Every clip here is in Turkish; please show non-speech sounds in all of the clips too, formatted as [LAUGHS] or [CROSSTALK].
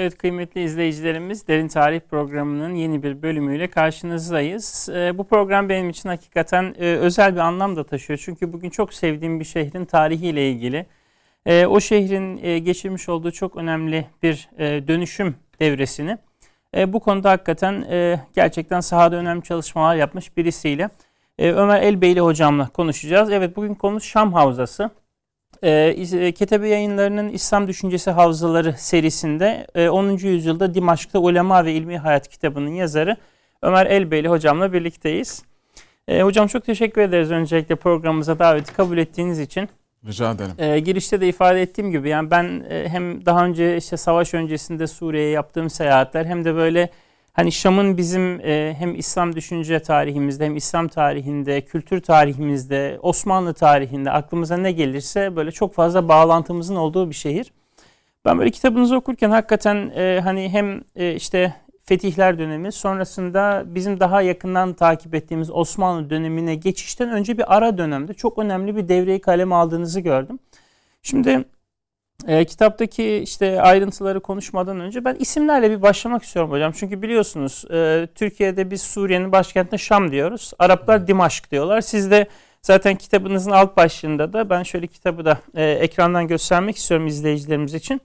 Evet kıymetli izleyicilerimiz Derin Tarih programının yeni bir bölümüyle karşınızdayız. Ee, bu program benim için hakikaten e, özel bir anlam da taşıyor. Çünkü bugün çok sevdiğim bir şehrin tarihiyle ilgili. E, o şehrin e, geçirmiş olduğu çok önemli bir e, dönüşüm devresini e, bu konuda hakikaten e, gerçekten sahada önemli çalışmalar yapmış birisiyle e, Ömer Elbeyli hocamla konuşacağız. Evet bugün konumuz Şam Havzası. E, Ketebe yayınlarının İslam Düşüncesi Havzaları serisinde e, 10. yüzyılda Dimaşk'ta Ulema ve İlmi Hayat kitabının yazarı Ömer Elbeyli hocamla birlikteyiz. E, hocam çok teşekkür ederiz öncelikle programımıza daveti kabul ettiğiniz için. Rica ederim. E, girişte de ifade ettiğim gibi yani ben e, hem daha önce işte savaş öncesinde Suriye'ye yaptığım seyahatler hem de böyle hani Şam'ın bizim e, hem İslam düşünce tarihimizde hem İslam tarihinde, kültür tarihimizde, Osmanlı tarihinde aklımıza ne gelirse böyle çok fazla bağlantımızın olduğu bir şehir. Ben böyle kitabınızı okurken hakikaten e, hani hem e, işte Fetihler dönemi sonrasında bizim daha yakından takip ettiğimiz Osmanlı dönemine geçişten önce bir ara dönemde çok önemli bir devreyi kaleme aldığınızı gördüm. Şimdi e, kitaptaki işte ayrıntıları konuşmadan önce ben isimlerle bir başlamak istiyorum hocam. Çünkü biliyorsunuz e, Türkiye'de biz Suriye'nin başkentine Şam diyoruz. Araplar Dimaşk diyorlar. Siz de zaten kitabınızın alt başlığında da ben şöyle kitabı da e, ekrandan göstermek istiyorum izleyicilerimiz için.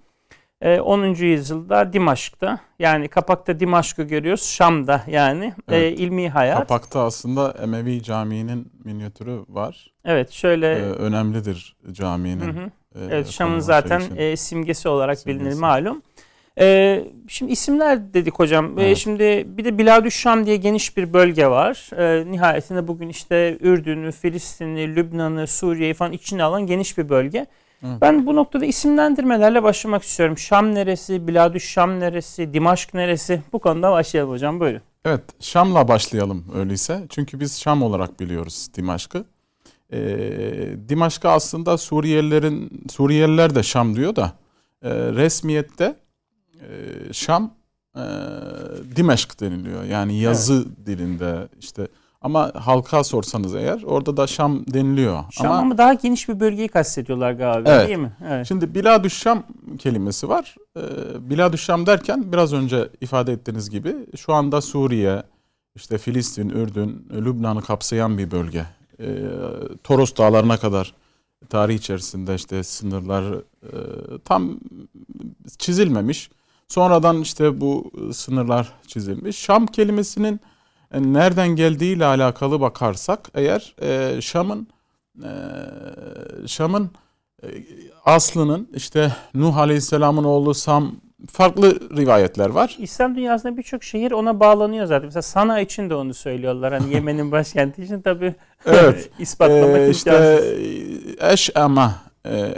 10. Ee, yüzyılda Dimaşk'ta yani kapakta Dimaşk'ı görüyoruz Şam'da yani e, evet. e, ilmi hayat. Kapakta aslında Emevi Camii'nin minyatürü var. Evet şöyle. Ee, önemlidir caminin. Hı hı. E, evet Şam'ın zaten e, simgesi olarak simgesi. bilinir malum. E, şimdi isimler dedik hocam. Evet. E, şimdi bir de Biladü Şam diye geniş bir bölge var. E, nihayetinde bugün işte Ürdün'ü, Filistin'i, Lübnan'ı, Suriye'yi falan içine alan geniş bir bölge. Ben bu noktada isimlendirmelerle başlamak istiyorum. Şam neresi, Biladüş Şam neresi, Dimaşk neresi? Bu konuda başlayalım hocam buyurun. Evet Şam'la başlayalım öyleyse. Çünkü biz Şam olarak biliyoruz Dimaşk'ı. Ee, Dimaşk'a aslında Suriyelilerin, Suriyeliler de Şam diyor da e, resmiyette e, Şam e, Dimeşk deniliyor. Yani yazı evet. dilinde işte ama halka sorsanız eğer orada da Şam deniliyor. Şam ama, ama daha geniş bir bölgeyi kastediyorlar galiba evet. değil mi? Evet. Şimdi Biladüş Şam kelimesi var. Ee, Biladüş Şam derken biraz önce ifade ettiğiniz gibi şu anda Suriye, işte Filistin, Ürdün, Lübnan'ı kapsayan bir bölge. Ee, Toros dağlarına kadar tarih içerisinde işte sınırlar e, tam çizilmemiş. Sonradan işte bu sınırlar çizilmiş. Şam kelimesinin e, nereden geldiği ile alakalı bakarsak eğer e, Şam'ın e, Şam'ın e, aslının işte Nuh Aleyhisselam'ın oğlu Sam farklı rivayetler var. İslam dünyasında birçok şehir ona bağlanıyor zaten. Mesela Sana için de onu söylüyorlar. Hani Yemen'in [LAUGHS] başkenti için tabii [LAUGHS] evet. ispatlamak ee, işte eş'eme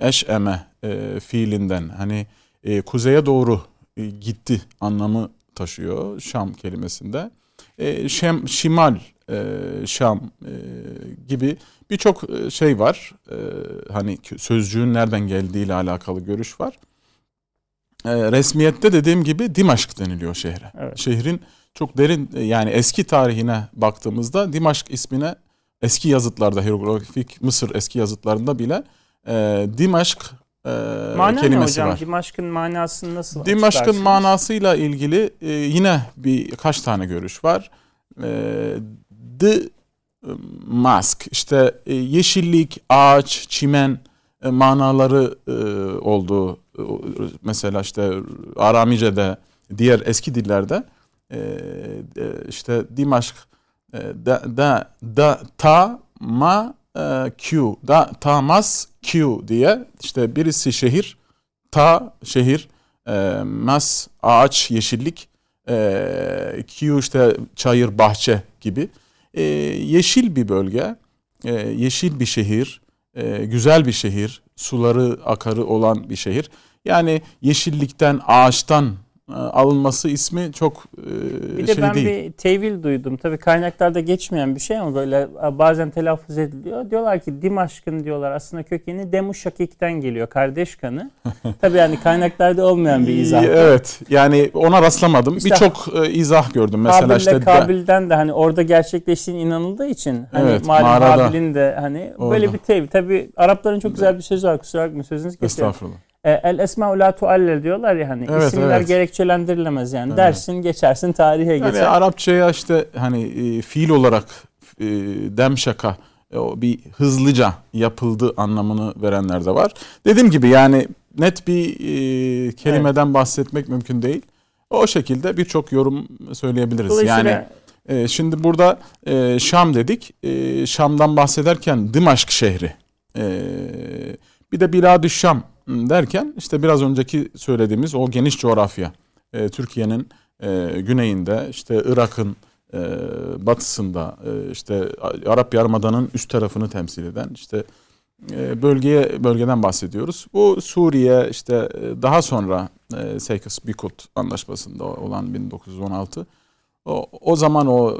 eş'eme e, fiilinden hani e, kuzeye doğru e, gitti anlamı taşıyor Şam kelimesinde e, Şem, Şimal, e, Şam e, gibi birçok e, şey var. E, hani sözcüğün nereden geldiği ile alakalı görüş var. E, resmiyette dediğim gibi Dimaşk deniliyor şehre. Evet. Şehrin çok derin e, yani eski tarihine baktığımızda Dimaşk ismine eski yazıtlarda hieroglifik Mısır eski yazıtlarında bile e, Dimaşk e, Mana kelimesi hocam? var. Dimaşk'ın manasını nasıl Dimaşk'ın manasıyla ilgili e, yine birkaç tane görüş var. E, the mask işte e, yeşillik, ağaç, çimen e, manaları e, olduğu mesela işte Aramice'de diğer eski dillerde e, e, işte Dimaşk e, da, da, da ta ma Q da Tamas Q diye işte birisi şehir ta şehir mas ağaç yeşillik Q işte çayır bahçe gibi. Yeşil bir bölge yeşil bir şehir güzel bir şehir suları akarı olan bir şehir yani yeşillikten ağaçtan e, alınması ismi çok e, bir de şey ben değil. bir tevil duydum. Tabii kaynaklarda geçmeyen bir şey ama böyle bazen telaffuz ediliyor. Diyorlar ki Dimaşk'ın diyorlar aslında kökeni Demuşakik'ten geliyor. Kardeş kanı. [LAUGHS] Tabii yani kaynaklarda olmayan bir izah. evet. Yani ona rastlamadım. İşte, Birçok e, izah gördüm. Mesela Kabil'le işte Kabil'den de hani orada gerçekleştiğini inanıldığı için hani evet, malum Kabil'in de hani böyle bir tevil. Tabii Arapların çok güzel bir sözü var. Kusura bakmayın sözünüzü kesiyorum. Estağfurullah e, el esma la tuallel diyorlar ya hani evet, isimler evet. gerekçelendirilemez yani evet. dersin geçersin tarihe yani geçer. Arapçaya işte hani e, fiil olarak e, dem şaka e, o bir hızlıca yapıldı anlamını verenler de var. Dediğim gibi yani net bir e, kelimeden evet. bahsetmek mümkün değil. O şekilde birçok yorum söyleyebiliriz. Yani e, şimdi burada e, Şam dedik. E, Şam'dan bahsederken Dımaşk şehri. E, bir de Biladü Şam derken işte biraz önceki söylediğimiz o geniş coğrafya. E, Türkiye'nin e, güneyinde işte Irak'ın e, batısında e, işte Arap Yarımada'nın üst tarafını temsil eden işte e, bölgeye bölgeden bahsediyoruz. Bu Suriye işte e, daha sonra e, Seykas-Bikut anlaşmasında olan 1916 o, o zaman o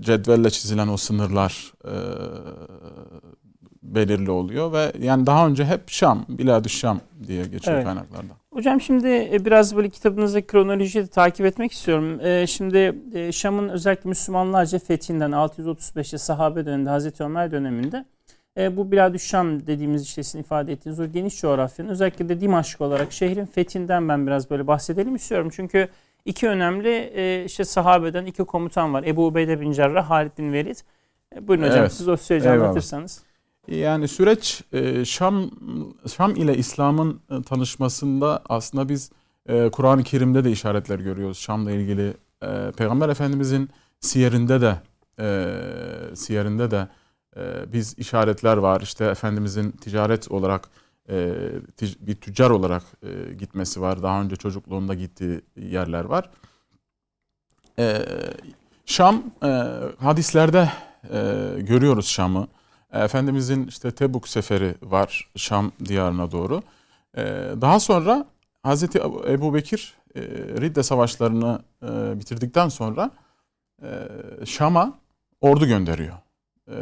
cetvelle çizilen o sınırlar e, belirli oluyor ve yani daha önce hep Şam, Biladü Şam diye geçiyor evet. kaynaklarda. Hocam şimdi e, biraz böyle kitabınızdaki kronolojiyi de takip etmek istiyorum. E, şimdi e, Şam'ın özellikle Müslümanlarca fethinden 635'te sahabe döneminde Hazreti Ömer döneminde bu Biladü Şam dediğimiz işte sizin ifade ettiğiniz o geniş coğrafyanın özellikle de Dimaşk olarak şehrin fethinden ben biraz böyle bahsedelim istiyorum. Çünkü iki önemli işte sahabeden iki komutan var. Ebu Ubeyde bin Cerrah, Halid bin Velid. Buyurun hocam evet. siz o süreci Eyvallah. anlatırsanız. Yani süreç e, Şam Şam ile İslam'ın e, tanışmasında aslında biz e, Kur'an-ı Kerim'de de işaretler görüyoruz Şam'la ilgili. Peygamber Efendimizin siyerinde de siyerinde de biz işaretler var. İşte Efendimizin ticaret olarak bir tüccar olarak gitmesi var. Daha önce çocukluğunda gittiği yerler var. Şam hadislerde görüyoruz Şam'ı. Efendimizin işte Tebuk seferi var Şam diyarına doğru. Ee, daha sonra Hazreti Ebu Bekir e, Ridde savaşlarını e, bitirdikten sonra e, Şam'a ordu gönderiyor. Ee,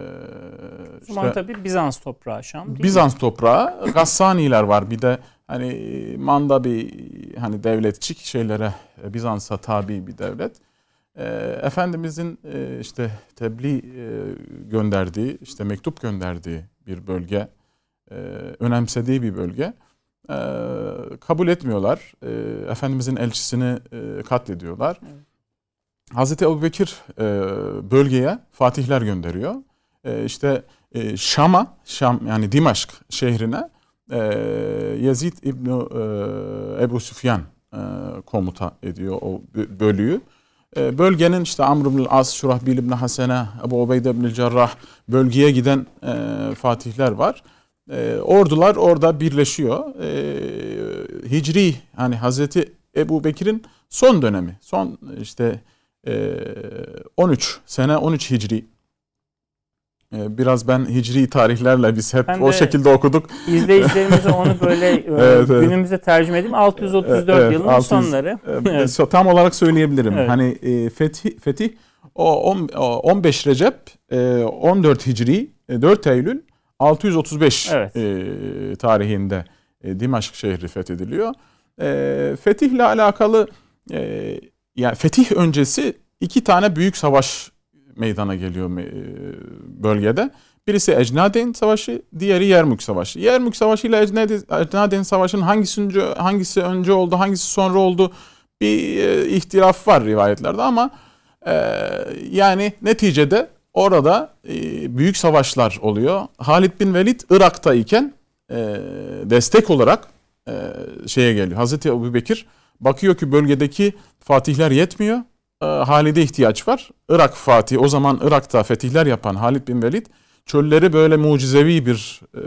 işte, tabi Bizans toprağı Şam değil Bizans mi? toprağı. Gassaniler var bir de hani manda bir hani devletçik şeylere Bizans'a tabi bir devlet. E, Efendimizin e, işte tebliğ e, gönderdiği, işte mektup gönderdiği bir bölge, e, önemsediği bir bölge. E, kabul etmiyorlar. E, Efendimizin elçisini e, katlediyorlar. Evet. Hazreti Ebu Bekir e, bölgeye fatihler gönderiyor. E, işte e, Şam'a, Şam yani Dimaşk şehrine e, Yazid İbni e, Ebu Süfyan e, komuta ediyor o bölüyü. Ee, bölgenin işte Amr ibn As, Şurahbil ibn Hasene, Ebu Ubeyde ibn Cerrah bölgeye giden e, fatihler var. E, ordular orada birleşiyor. E, Hicri hani Hazreti Ebu Bekir'in son dönemi. Son işte e, 13 sene 13 Hicri biraz ben hicri tarihlerle biz hep ben o şekilde okuduk. İzleyicilerimize onu böyle [LAUGHS] e, evet, günümüze tercüme edeyim. 634 evet, yılının 600, sonları. [LAUGHS] evet. Tam olarak söyleyebilirim. Evet. Hani e, fetih, fetih o 15 Recep 14 e, Hicri 4 Eylül 635 evet. tarihinde Dimaşk şehri fethediliyor. Fetihle alakalı yani fetih öncesi iki tane büyük savaş meydana geliyor e, bölgede. Birisi Ecnaden Savaşı, diğeri Yermük Savaşı. Yermük Savaşı ile Ecnaden Savaşı'nın hangisi önce, hangisi önce oldu, hangisi sonra oldu bir e, ihtilaf var rivayetlerde ama e, yani neticede orada büyük savaşlar oluyor. Halid bin Velid Irak'ta iken destek olarak şeye geliyor. Hazreti Ebu Bekir bakıyor ki bölgedeki fatihler yetmiyor e, Halid'e ihtiyaç var. Irak Fatih o zaman Irak'ta fetihler yapan Halid bin Velid çölleri böyle mucizevi bir e,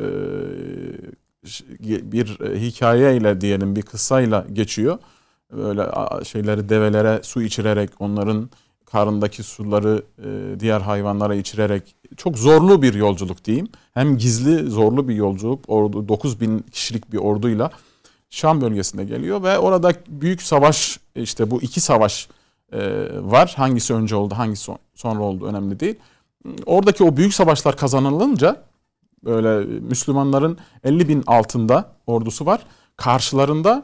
bir hikayeyle diyelim bir kıssayla geçiyor. Böyle şeyleri develere su içirerek onların karındaki suları e, diğer hayvanlara içirerek çok zorlu bir yolculuk diyeyim. Hem gizli zorlu bir yolculuk. Ordu 9 bin kişilik bir orduyla Şam bölgesine geliyor ve orada büyük savaş işte bu iki savaş e, var. Hangisi önce oldu, hangisi sonra oldu önemli değil. Oradaki o büyük savaşlar kazanılınca böyle Müslümanların 50 bin altında ordusu var. Karşılarında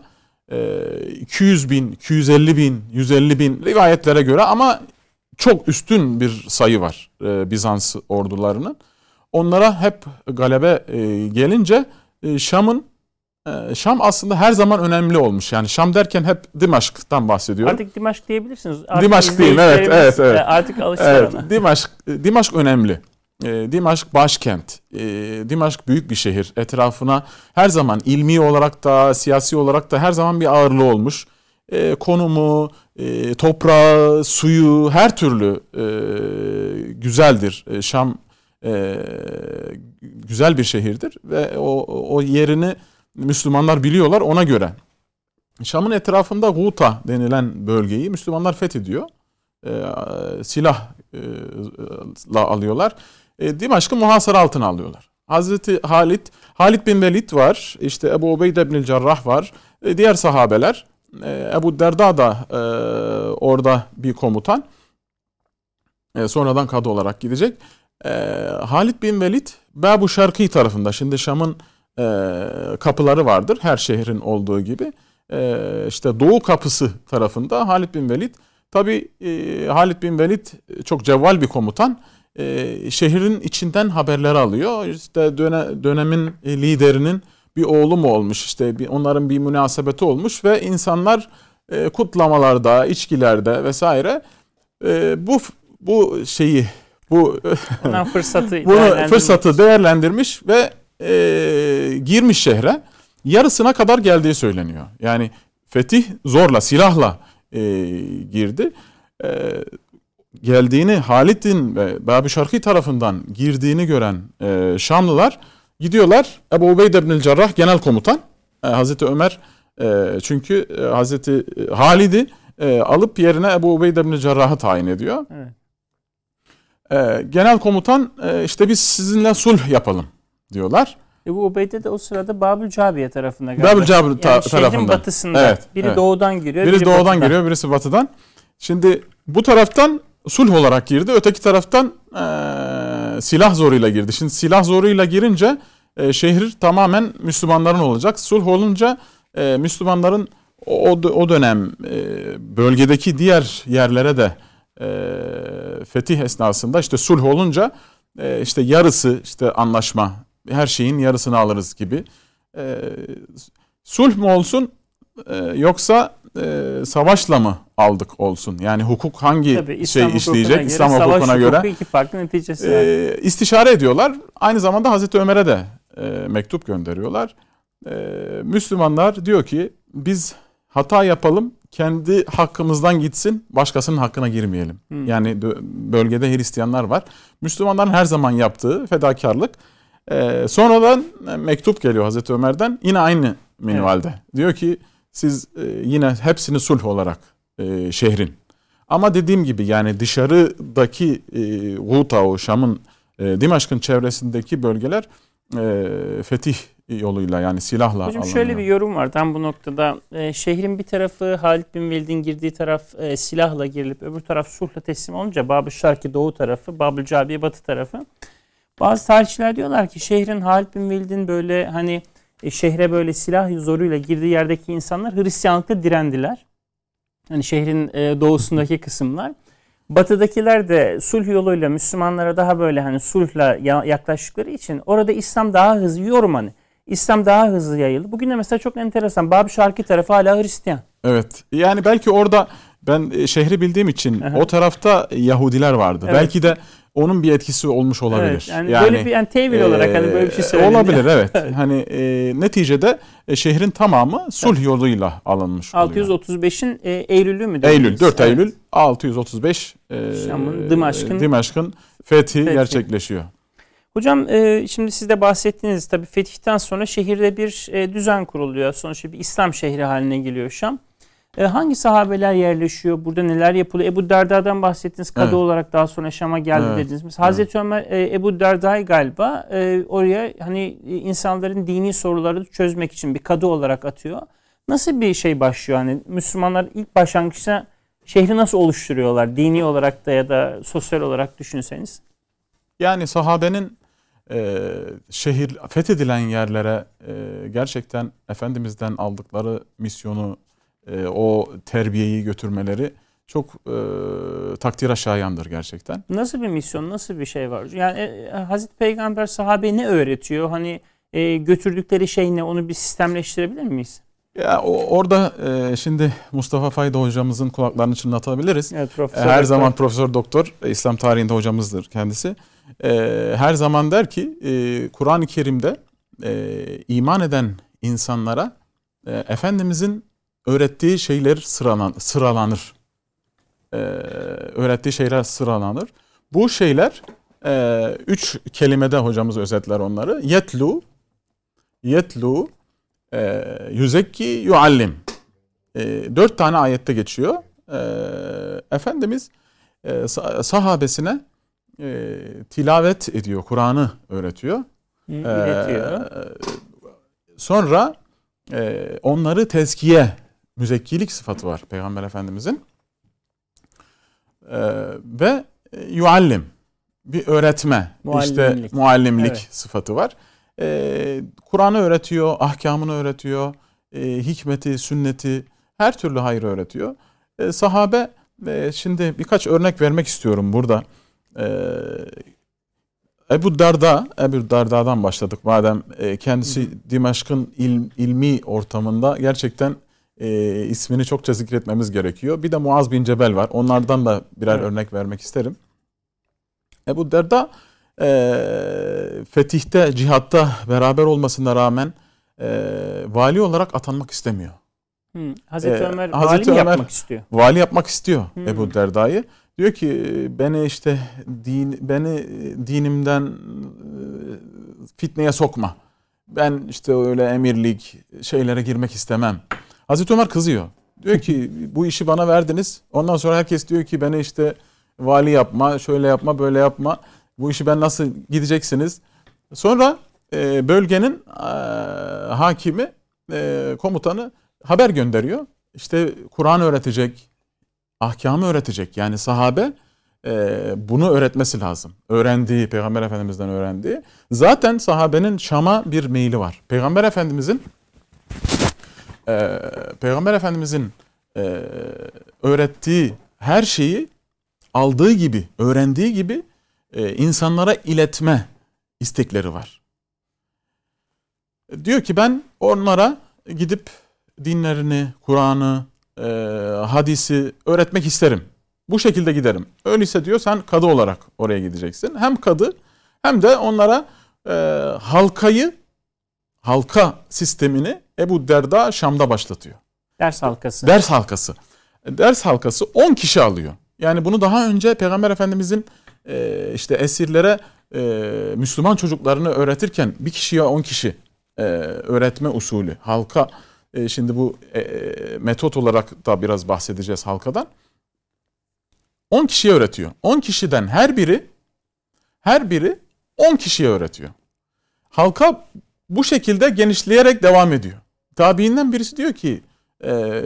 200 e, bin, 250 bin, 150 bin rivayetlere göre ama çok üstün bir sayı var e, Bizans ordularının. Onlara hep galebe gelince Şam'ın e, Şam aslında her zaman önemli olmuş. Yani Şam derken hep Dimaşk'tan bahsediyorum. Artık Dimaşk diyebilirsiniz. Artık Dimaşk diyeyim evet evet evet. Artık alıştılar evet, ona. Dimaşk Dimaşk önemli. E, Dimaşk başkent. E, Dimaşk büyük bir şehir. Etrafına her zaman ilmi olarak da siyasi olarak da her zaman bir ağırlığı olmuş. E, konumu, e, toprağı, suyu her türlü e, güzeldir. E, Şam e, güzel bir şehirdir ve o, o yerini Müslümanlar biliyorlar ona göre. Şam'ın etrafında Guta denilen bölgeyi Müslümanlar fethediyor. E, silahla alıyorlar. E, Dimaşk'ı muhasara altına alıyorlar. Hazreti Halit, Halit bin Velid var. İşte Ebu Ubeyde bin Cerrah var. E, diğer sahabeler. E, Ebu Derda da e, orada bir komutan. E, sonradan kadı olarak gidecek. E, Halit bin Velid Babu Şarkı tarafında. Şimdi Şam'ın kapıları vardır. Her şehrin olduğu gibi. E, işte Doğu kapısı tarafında Halit bin Velid. Tabi e, Halit bin Velid çok cevval bir komutan. E, şehrin içinden haberleri alıyor. İşte döne, dönemin liderinin bir oğlu mu olmuş işte bir, onların bir münasebeti olmuş ve insanlar e, kutlamalarda, içkilerde vesaire e, bu bu şeyi bu fırsatı [LAUGHS] bunu fırsatı değerlendirmiş ve e, girmiş şehre. Yarısına kadar geldiği söyleniyor. Yani fetih zorla, silahla e, girdi. E, geldiğini Halit'in ve Babi Şarkı tarafından girdiğini gören e, Şamlılar gidiyorlar. Ebu Ubeyde bin Cerrah genel komutan. E, Hazreti Ömer e, çünkü e, Hazreti Halid'i e, alıp yerine Ebu Ubeyde bin Cerrah'ı tayin ediyor. Evet. E, genel komutan e, işte biz sizinle sulh yapalım diyorlar. Ebu Ubeyde de o sırada Babül Cabiye tarafına galiba. Babül Cabiye ta- yani tarafından. batısında. Evet, biri evet. doğudan giriyor, biri, biri doğudan batıdan. giriyor, birisi batıdan. Şimdi bu taraftan sulh olarak girdi. Öteki taraftan e, silah zoruyla girdi. Şimdi silah zoruyla girince e, şehir tamamen Müslümanların olacak. Sulh olunca e, Müslümanların o, o dönem e, bölgedeki diğer yerlere de e, fetih esnasında işte sulh olunca e, işte yarısı işte anlaşma her şeyin yarısını alırız gibi. E, sulh mu olsun e, yoksa e, savaşla mı aldık olsun? Yani hukuk hangi Tabii, şey işleyecek göre, İslam hukukuna göre? Savaş iki farklı neticesi e, yani. istişare ediyorlar. Aynı zamanda Hazreti Ömer'e de e, mektup gönderiyorlar. E, Müslümanlar diyor ki biz hata yapalım kendi hakkımızdan gitsin başkasının hakkına girmeyelim. Hmm. Yani bölgede Hristiyanlar var. Müslümanların her zaman yaptığı fedakarlık. Ee, sonradan mektup geliyor Hazreti Ömer'den yine aynı minvalde. Evet. Diyor ki siz e, yine hepsini sulh olarak e, şehrin. Ama dediğim gibi yani dışarıdaki e, Guta o Şam'ın e, Dimaşk'ın çevresindeki bölgeler e, fetih yoluyla yani silahla Hocam alınıyor. şöyle bir yorum var tam bu noktada. E, şehrin bir tarafı Halid bin Velid'in girdiği taraf e, silahla girilip öbür taraf sulhla teslim olunca Babı Şarkı doğu tarafı, Babı Cabiye batı tarafı. Bazı tarihçiler diyorlar ki şehrin Halid bin Velid'in böyle hani e, şehre böyle silah zoruyla girdiği yerdeki insanlar Hristiyanlıkta direndiler. Hani şehrin e, doğusundaki kısımlar. Batıdakiler de sulh yoluyla Müslümanlara daha böyle hani sulhla yaklaştıkları için orada İslam daha hızlı yorum hani. İslam daha hızlı yayıldı. Bugün de mesela çok enteresan. Bab Şarkı tarafı hala Hristiyan. Evet. Yani belki orada ben e, şehri bildiğim için Aha. o tarafta Yahudiler vardı. Evet. Belki de onun bir etkisi olmuş olabilir. Evet, yani, yani böyle bir yani tevil e, olarak hani böyle bir şey söyleniyor. Olabilir [LAUGHS] evet. Hani e, neticede e, şehrin tamamı sulh yoluyla alınmış 635'in e, Eylül'ü mü? Eylül 4 evet. Eylül 635 e, Şam'ın Dimaşk'ın Dimaşk'ın fethi, fethi gerçekleşiyor. Hocam e, şimdi siz de bahsettiğiniz tabii fetihten sonra şehirde bir e, düzen kuruluyor. Sonuçta bir İslam şehri haline geliyor Şam. E, hangi sahabeler yerleşiyor? Burada neler yapılıyor? Ebu Derda'dan bahsettiniz. Kadı evet. olarak daha sonra Şam'a geldi evet. dediniz. Mesela evet. Hazreti Ömer e, Ebu Derda'yı galiba e, oraya hani insanların dini soruları çözmek için bir kadı olarak atıyor. Nasıl bir şey başlıyor? Hani Müslümanlar ilk başlangıçta şehri nasıl oluşturuyorlar? Dini olarak da ya da sosyal olarak düşünseniz. Yani sahabenin e, şehir fethedilen yerlere e, gerçekten Efendimiz'den aldıkları misyonu e, o terbiyeyi götürmeleri çok e, takdire şayandır gerçekten. Nasıl bir misyon, nasıl bir şey var? Yani e, Hazreti Peygamber sahabeye ne öğretiyor? Hani e, götürdükleri şey ne onu bir sistemleştirebilir miyiz? Ya o, orada e, şimdi Mustafa Fayda hocamızın kulaklarını çınlatabiliriz. Evet, E, profesör her doktor. zaman profesör doktor e, İslam tarihinde hocamızdır kendisi. E, her zaman der ki e, Kur'an-ı Kerim'de e, iman eden insanlara e, Efendimizin öğrettiği şeyler sıralan, sıralanır. E, öğrettiği şeyler sıralanır. Bu şeyler e, üç kelimede hocamız özetler onları. Yetlu, yetlu, e, yüzekki, yuallim. E, dört tane ayette geçiyor. E, Efendimiz e, sa- sahabesine e, tilavet ediyor, Kur'an'ı öğretiyor. Hı, Ee, iletiyor. sonra e, onları tezkiye, müzekkilik sıfatı var Peygamber Efendimizin. Ee, ve e, yuallim, bir öğretme, işte Muallimlik. muallimlik Evet. sıfatı var. Ee, Kur'an'ı öğretiyor, ahkamını öğretiyor, e, hikmeti, sünneti, her türlü hayrı öğretiyor. E, sahabe, e, şimdi birkaç örnek vermek istiyorum burada. E, Ebu Darda, Ebu Darda'dan başladık madem e, kendisi Dimaşk'ın il- ilmi ortamında gerçekten e, ismini çokça zikretmemiz gerekiyor. Bir de Muaz bin Cebel var. Onlardan da birer Evet. örnek vermek isterim. Ebu Derda e, fetihte, cihatta beraber olmasına rağmen e, vali olarak atanmak istemiyor. Hı, Hazreti Ee, Ömer Hazreti vali mi Ömer- yapmak istiyor? Vali yapmak istiyor Hmm. Ebu Derda'yı. Diyor ki beni işte din beni dinimden e, fitneye sokma. Ben işte öyle emirlik şeylere girmek istemem. Hazreti Ömer kızıyor. Diyor ki bu işi bana verdiniz. Ondan sonra herkes diyor ki beni işte vali yapma, şöyle yapma, böyle yapma. Bu işi ben nasıl gideceksiniz? Sonra e, bölgenin e, hakimi, e, komutanı haber gönderiyor. İşte Kur'an öğretecek, ahkamı öğretecek. Yani sahabe e, bunu öğretmesi lazım. Öğrendiği, Peygamber Efendimiz'den öğrendiği. Zaten sahabenin Şam'a bir meyli var. Peygamber Efendimiz'in e, Peygamber Efendimiz'in e, öğrettiği her şeyi aldığı gibi, öğrendiği gibi e, insanlara iletme istekleri var. Diyor ki ben onlara gidip dinlerini, Kur'an'ı, e, hadisi öğretmek isterim. Bu şekilde giderim. Öyleyse diyor sen kadı olarak oraya gideceksin. Hem kadı hem de onlara e, halkayı, halka sistemini Ebu Derda Şam'da başlatıyor. Ders halkası. Ders halkası. Ders halkası 10 kişi alıyor. Yani bunu daha önce Peygamber Efendimizin e, işte esirlere e, Müslüman çocuklarını öğretirken bir kişiye 10 kişi e, öğretme usulü. Halka e, şimdi bu e, e, metot olarak da biraz bahsedeceğiz halkadan. 10 kişiye öğretiyor. 10 kişiden her biri her biri 10 kişiye öğretiyor. Halka bu şekilde genişleyerek devam ediyor. Tabiinden birisi diyor ki e,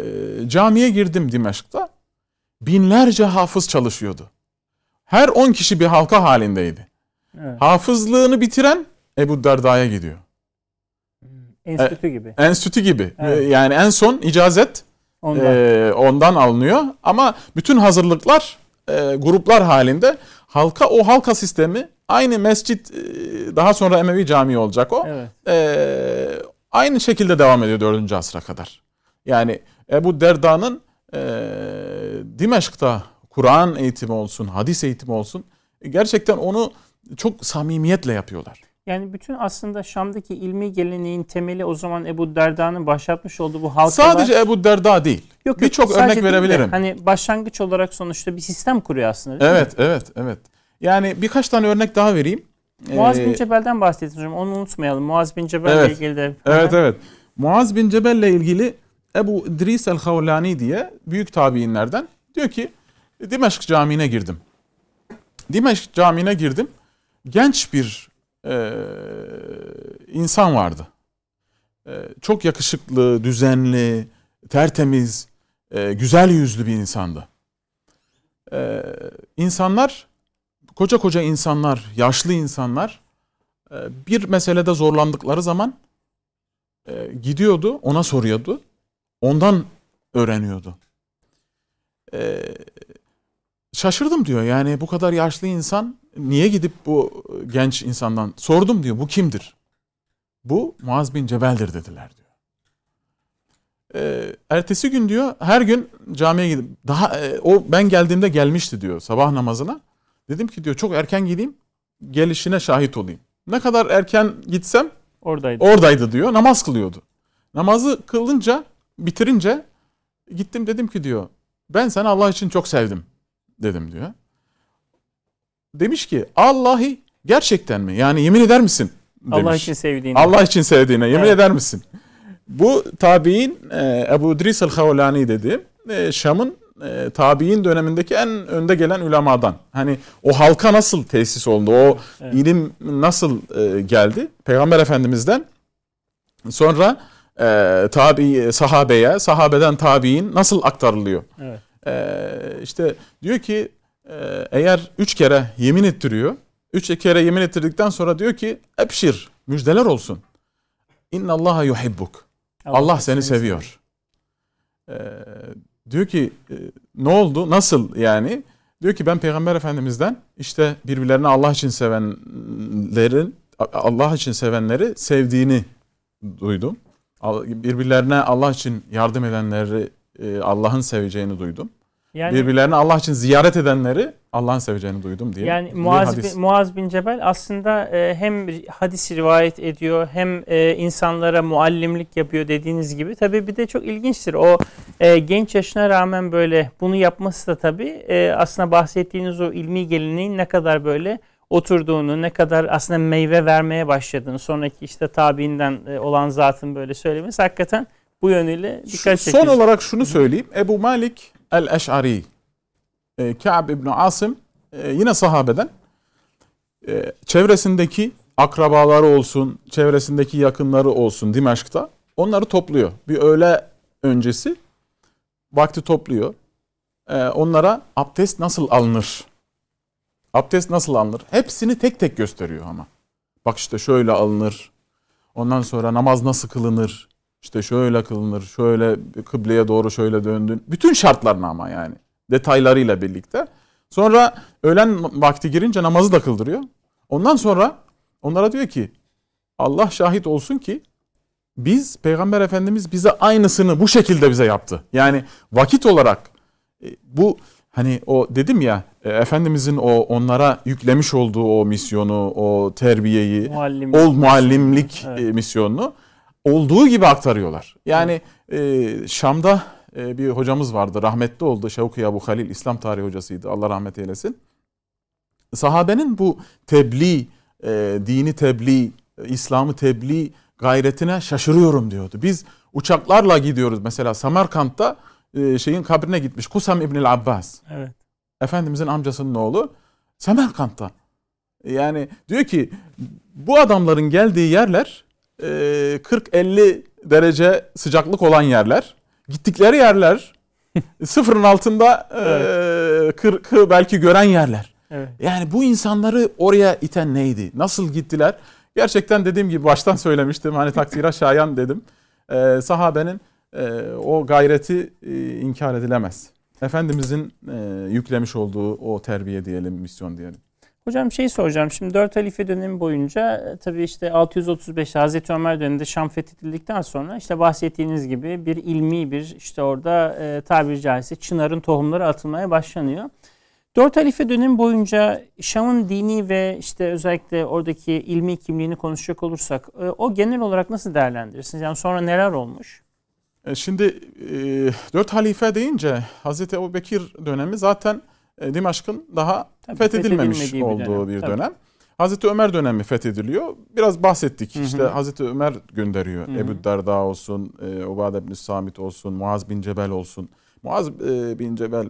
camiye girdim Dimeşk'ta. Binlerce hafız çalışıyordu. Her 10 kişi bir halka halindeydi. Evet. Hafızlığını bitiren Ebu Derda'ya gidiyor. Enstitü gibi. Enstitü gibi. Evet. E, Yani en son icazet Ondan. e, ondan alınıyor. Ama bütün hazırlıklar e, gruplar halinde halka o halka sistemi aynı mescit e, daha sonra Emevi Camii olacak o. evet. e, aynı şekilde devam ediyor 4. asra kadar. Yani Ebu Derda'nın e, Dimeşk'ta Kur'an eğitimi olsun, hadis eğitimi olsun gerçekten onu çok samimiyetle yapıyorlar. Yani bütün aslında Şam'daki ilmi geleneğin temeli o zaman Ebu Derda'nın başlatmış olduğu bu halkalar. Sadece Ebu Derda değil. Yok, birçok örnek değil de verebilirim. Hani başlangıç olarak sonuçta bir sistem kuruyor aslında. değil mi? Evet, evet, evet. Yani birkaç tane örnek daha vereyim. Muaz Ee, bin Cebel'den bahsettiniz hocam. Onu unutmayalım. Muaz bin Cebel'le Evet. ilgili de. Evet evet. Muaz bin Cebel'le ilgili Ebu İdris el-Havlani diye büyük tabiinlerden diyor ki Dimeşk Camii'ne girdim. Dimeşk Camii'ne girdim. Genç bir e, insan vardı. E, çok yakışıklı, düzenli, tertemiz, e, güzel yüzlü bir insandı. E, insanlar, koca koca insanlar, yaşlı insanlar e, bir meselede zorlandıkları zaman e, gidiyordu, ona soruyordu. Ondan öğreniyordu. E, şaşırdım diyor. Yani bu kadar yaşlı insan niye gidip bu genç insandan sordum diyor. Bu kimdir? Bu Muaz bin Cebel'dir dediler diyor. Ertesi gün diyor her gün camiye gidip daha o ben geldiğimde gelmişti diyor sabah namazına. Dedim ki diyor çok erken gideyim gelişine şahit olayım. Ne kadar erken gitsem oradaydı. Oradaydı diyor. Namaz kılıyordu. Namazı kılınca bitirince gittim dedim ki diyor ben seni Allah için çok sevdim dedim diyor. Demiş ki Allah'ı gerçekten mi? Yani yemin eder misin? Demiş. Allah için sevdiğine. Allah için sevdiğine yemin Evet. eder misin? Bu tabi'in e, Ebu İdris el-Havlani dedi. E, Şam'ın e, tabi'in dönemindeki en önde gelen ulemadan. Hani o halka nasıl tesis oldu? O Evet. ilim nasıl e, geldi? Peygamber Efendimiz'den sonra e, tabi sahabeye, sahabeden tabi'in nasıl aktarılıyor? Evet. Ee, işte diyor ki e, eğer üç kere yemin ettiriyor. Üç kere yemin ettirdikten sonra diyor ki ebşir müjdeler olsun. İnna Allaha yuhibbuk. Allah seni seviyor. Ee, diyor ki e, ne oldu? Nasıl yani? Diyor ki ben Peygamber Efendimiz'den işte birbirlerini Allah için sevenlerin Allah için sevenleri sevdiğini duydum. Birbirlerine Allah için yardım edenleri e, Allah'ın seveceğini duydum. Yani Birbirlerini Allah için ziyaret edenleri Allah'ın seveceğini duydum diye. Yani Muaz bin, Muaz bin Cebel aslında e, hem hadis rivayet ediyor hem e, insanlara muallimlik yapıyor dediğiniz gibi. Tabii bir de çok ilginçtir. O e, genç yaşına rağmen böyle bunu yapması da tabii aslında bahsettiğiniz o ilmi geleneğin ne kadar böyle oturduğunu, ne kadar aslında meyve vermeye başladığını, sonraki işte tabiinden olan zatın böyle söylemesi hakikaten bu yönüyle dikkat son çekici. olarak şunu söyleyeyim. Ebu Malik el-Eş'ari, e, Ka'b ibn Asım e, yine sahabeden e, çevresindeki akrabaları olsun, çevresindeki yakınları olsun Dimeşk'ta onları topluyor. Bir öğle öncesi vakti topluyor. E, onlara abdest nasıl alınır? Abdest nasıl alınır? Hepsini tek tek gösteriyor ama. Bak işte şöyle alınır. Ondan sonra namaz nasıl kılınır? İşte şöyle kılınır, şöyle kıbleye doğru şöyle döndün. Bütün şartlarını ama yani detaylarıyla birlikte. Sonra öğlen vakti girince namazı da kıldırıyor. Ondan sonra onlara diyor ki Allah şahit olsun ki biz Peygamber Efendimiz bize aynısını bu şekilde bize yaptı. Yani vakit olarak e, bu hani o dedim ya e, Efendimizin o onlara yüklemiş olduğu o misyonu, o terbiyeyi, Muallim. ol muallimlik Evet. e, misyonunu olduğu gibi aktarıyorlar. Yani e, Şam'da e, bir hocamız vardı rahmetli oldu Şevki Abu Halil İslam tarihi hocasıydı Allah rahmet eylesin. Sahabenin bu tebliğ, e, dini tebliğ, e, İslam'ı tebliğ gayretine şaşırıyorum diyordu. Biz uçaklarla gidiyoruz mesela Samarkand'da e, şeyin kabrine gitmiş Kusam İbnül Abbas. Evet. Efendimizin amcasının oğlu Semerkant'ta. Yani diyor ki bu adamların geldiği yerler 40-50 derece sıcaklık olan yerler. Gittikleri yerler [LAUGHS] sıfırın altında e, 40'ı belki gören yerler. Evet. Yani bu insanları oraya iten neydi? Nasıl gittiler? Gerçekten dediğim gibi baştan söylemiştim. Hani takdire [LAUGHS] şayan dedim. E, sahabenin e, o gayreti e, inkar edilemez. Efendimizin e, yüklemiş olduğu o terbiye diyelim, misyon diyelim. Hocam şey soracağım. Şimdi 4 halife dönemi boyunca e, tabii işte 635 Hazreti Ömer döneminde Şam fethedildikten sonra işte bahsettiğiniz gibi bir ilmi bir işte orada e, tabiri caizse çınarın tohumları atılmaya başlanıyor. 4 halife dönemi boyunca Şam'ın dini ve işte özellikle oradaki ilmi kimliğini konuşacak olursak e, o genel olarak nasıl değerlendirirsiniz? Yani sonra neler olmuş? E, Şimdi e, dört halife deyince Hazreti Ebu Bekir dönemi zaten Dimaşk'ın daha Tabii, fethedilmemiş fethedilmediği bir olduğu dönem, bir tabii. dönem. Hazreti Ömer dönemi fethediliyor. Biraz bahsettik. Hı hı. İşte Hazreti Ömer gönderiyor. Hı hı. Ebu Derda olsun, e, Ubade bin Samit olsun, Muaz bin Cebel olsun. Muaz e, bin Cebel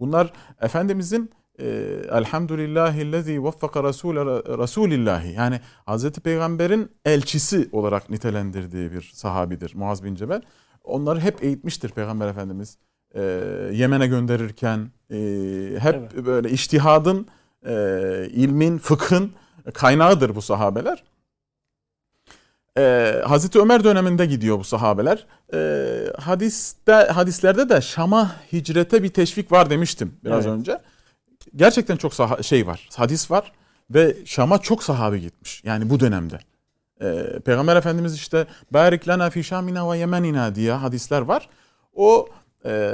bunlar Efendimizin e, Elhamdülillahillezî veffaka Rasûle Rasûlillahi yani Hazreti Peygamber'in elçisi olarak nitelendirdiği bir sahabidir Muaz bin Cebel. Onları hep eğitmiştir Peygamber Efendimiz. E, Yemen'e gönderirken e, hep Evet. böyle iştihadın, e, ilmin, fıkhın kaynağıdır bu sahabeler. E, Hazreti Ömer döneminde gidiyor bu sahabeler. E, hadiste hadislerde de Şam'a hicrete bir teşvik var demiştim biraz Evet. önce. Gerçekten çok saha- şey var, hadis var ve Şam'a çok sahabe gitmiş. Yani bu dönemde. E, Peygamber Efendimiz işte barik lana fi şamina ve yemenina diye hadisler var. O e,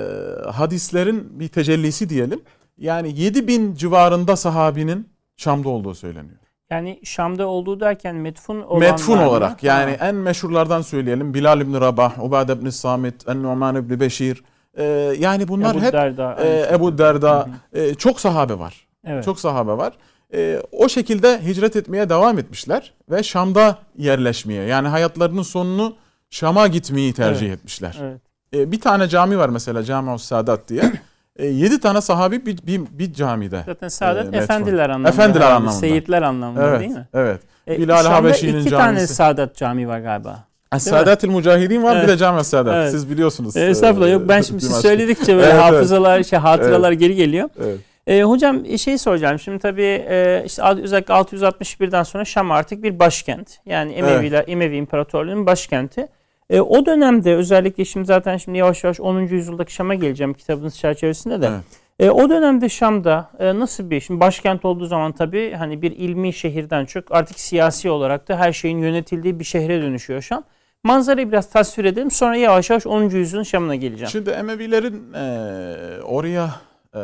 hadislerin bir tecellisi diyelim. Yani 7000 civarında sahabinin Şam'da olduğu söyleniyor. Yani Şam'da olduğu derken metfun olan Metfun olarak mı? yani ha. en meşhurlardan söyleyelim. Bilal İbni Rabah, Ubade İbni Samit, En-Numan İbni Beşir. Ee, yani bunlar Ebu hep Derda, e, Ebu Derda e, çok sahabe var. Evet. Çok sahabe var. E, o şekilde hicret etmeye devam etmişler ve Şam'da yerleşmeye yani hayatlarının sonunu Şam'a gitmeyi tercih evet. etmişler. Evet. E, bir tane cami var mesela Cami-ı Sadat diye. [CLEARS THROAT] E, yedi tane sahabi bir, bir, bir camide. Zaten Sadat e, efendiler anlamında. Efendiler anlamında. Seyitler anlamında evet, değil mi? Evet. E, Bilal Habeşi'nin camisi. iki tane Sadat cami var galiba. Saadetil Mücahidin var evet. bir de Cami Saadet. Evet. Siz biliyorsunuz. E, estağfurullah yok ben şimdi siz söyledikçe böyle evet, hafızalar, evet. şey hatıralar evet. geri geliyor. Evet. E, hocam şey soracağım. Şimdi tabii e, işte özellikle 661'den sonra Şam artık bir başkent. Yani Emeviler, evet. Emevi İmparatorluğu'nun başkenti. E, o dönemde özellikle şimdi zaten şimdi yavaş yavaş 10. yüzyıldaki Şam'a geleceğim kitabınız çerçevesinde de. Evet. E, o dönemde Şam'da e, nasıl bir şimdi başkent olduğu zaman tabii hani bir ilmi şehirden çok artık siyasi olarak da her şeyin yönetildiği bir şehre dönüşüyor Şam. Manzarayı biraz tasvir edelim sonra yavaş yavaş 10. yüzyılın Şam'ına geleceğim. Şimdi Emevilerin e, oraya e,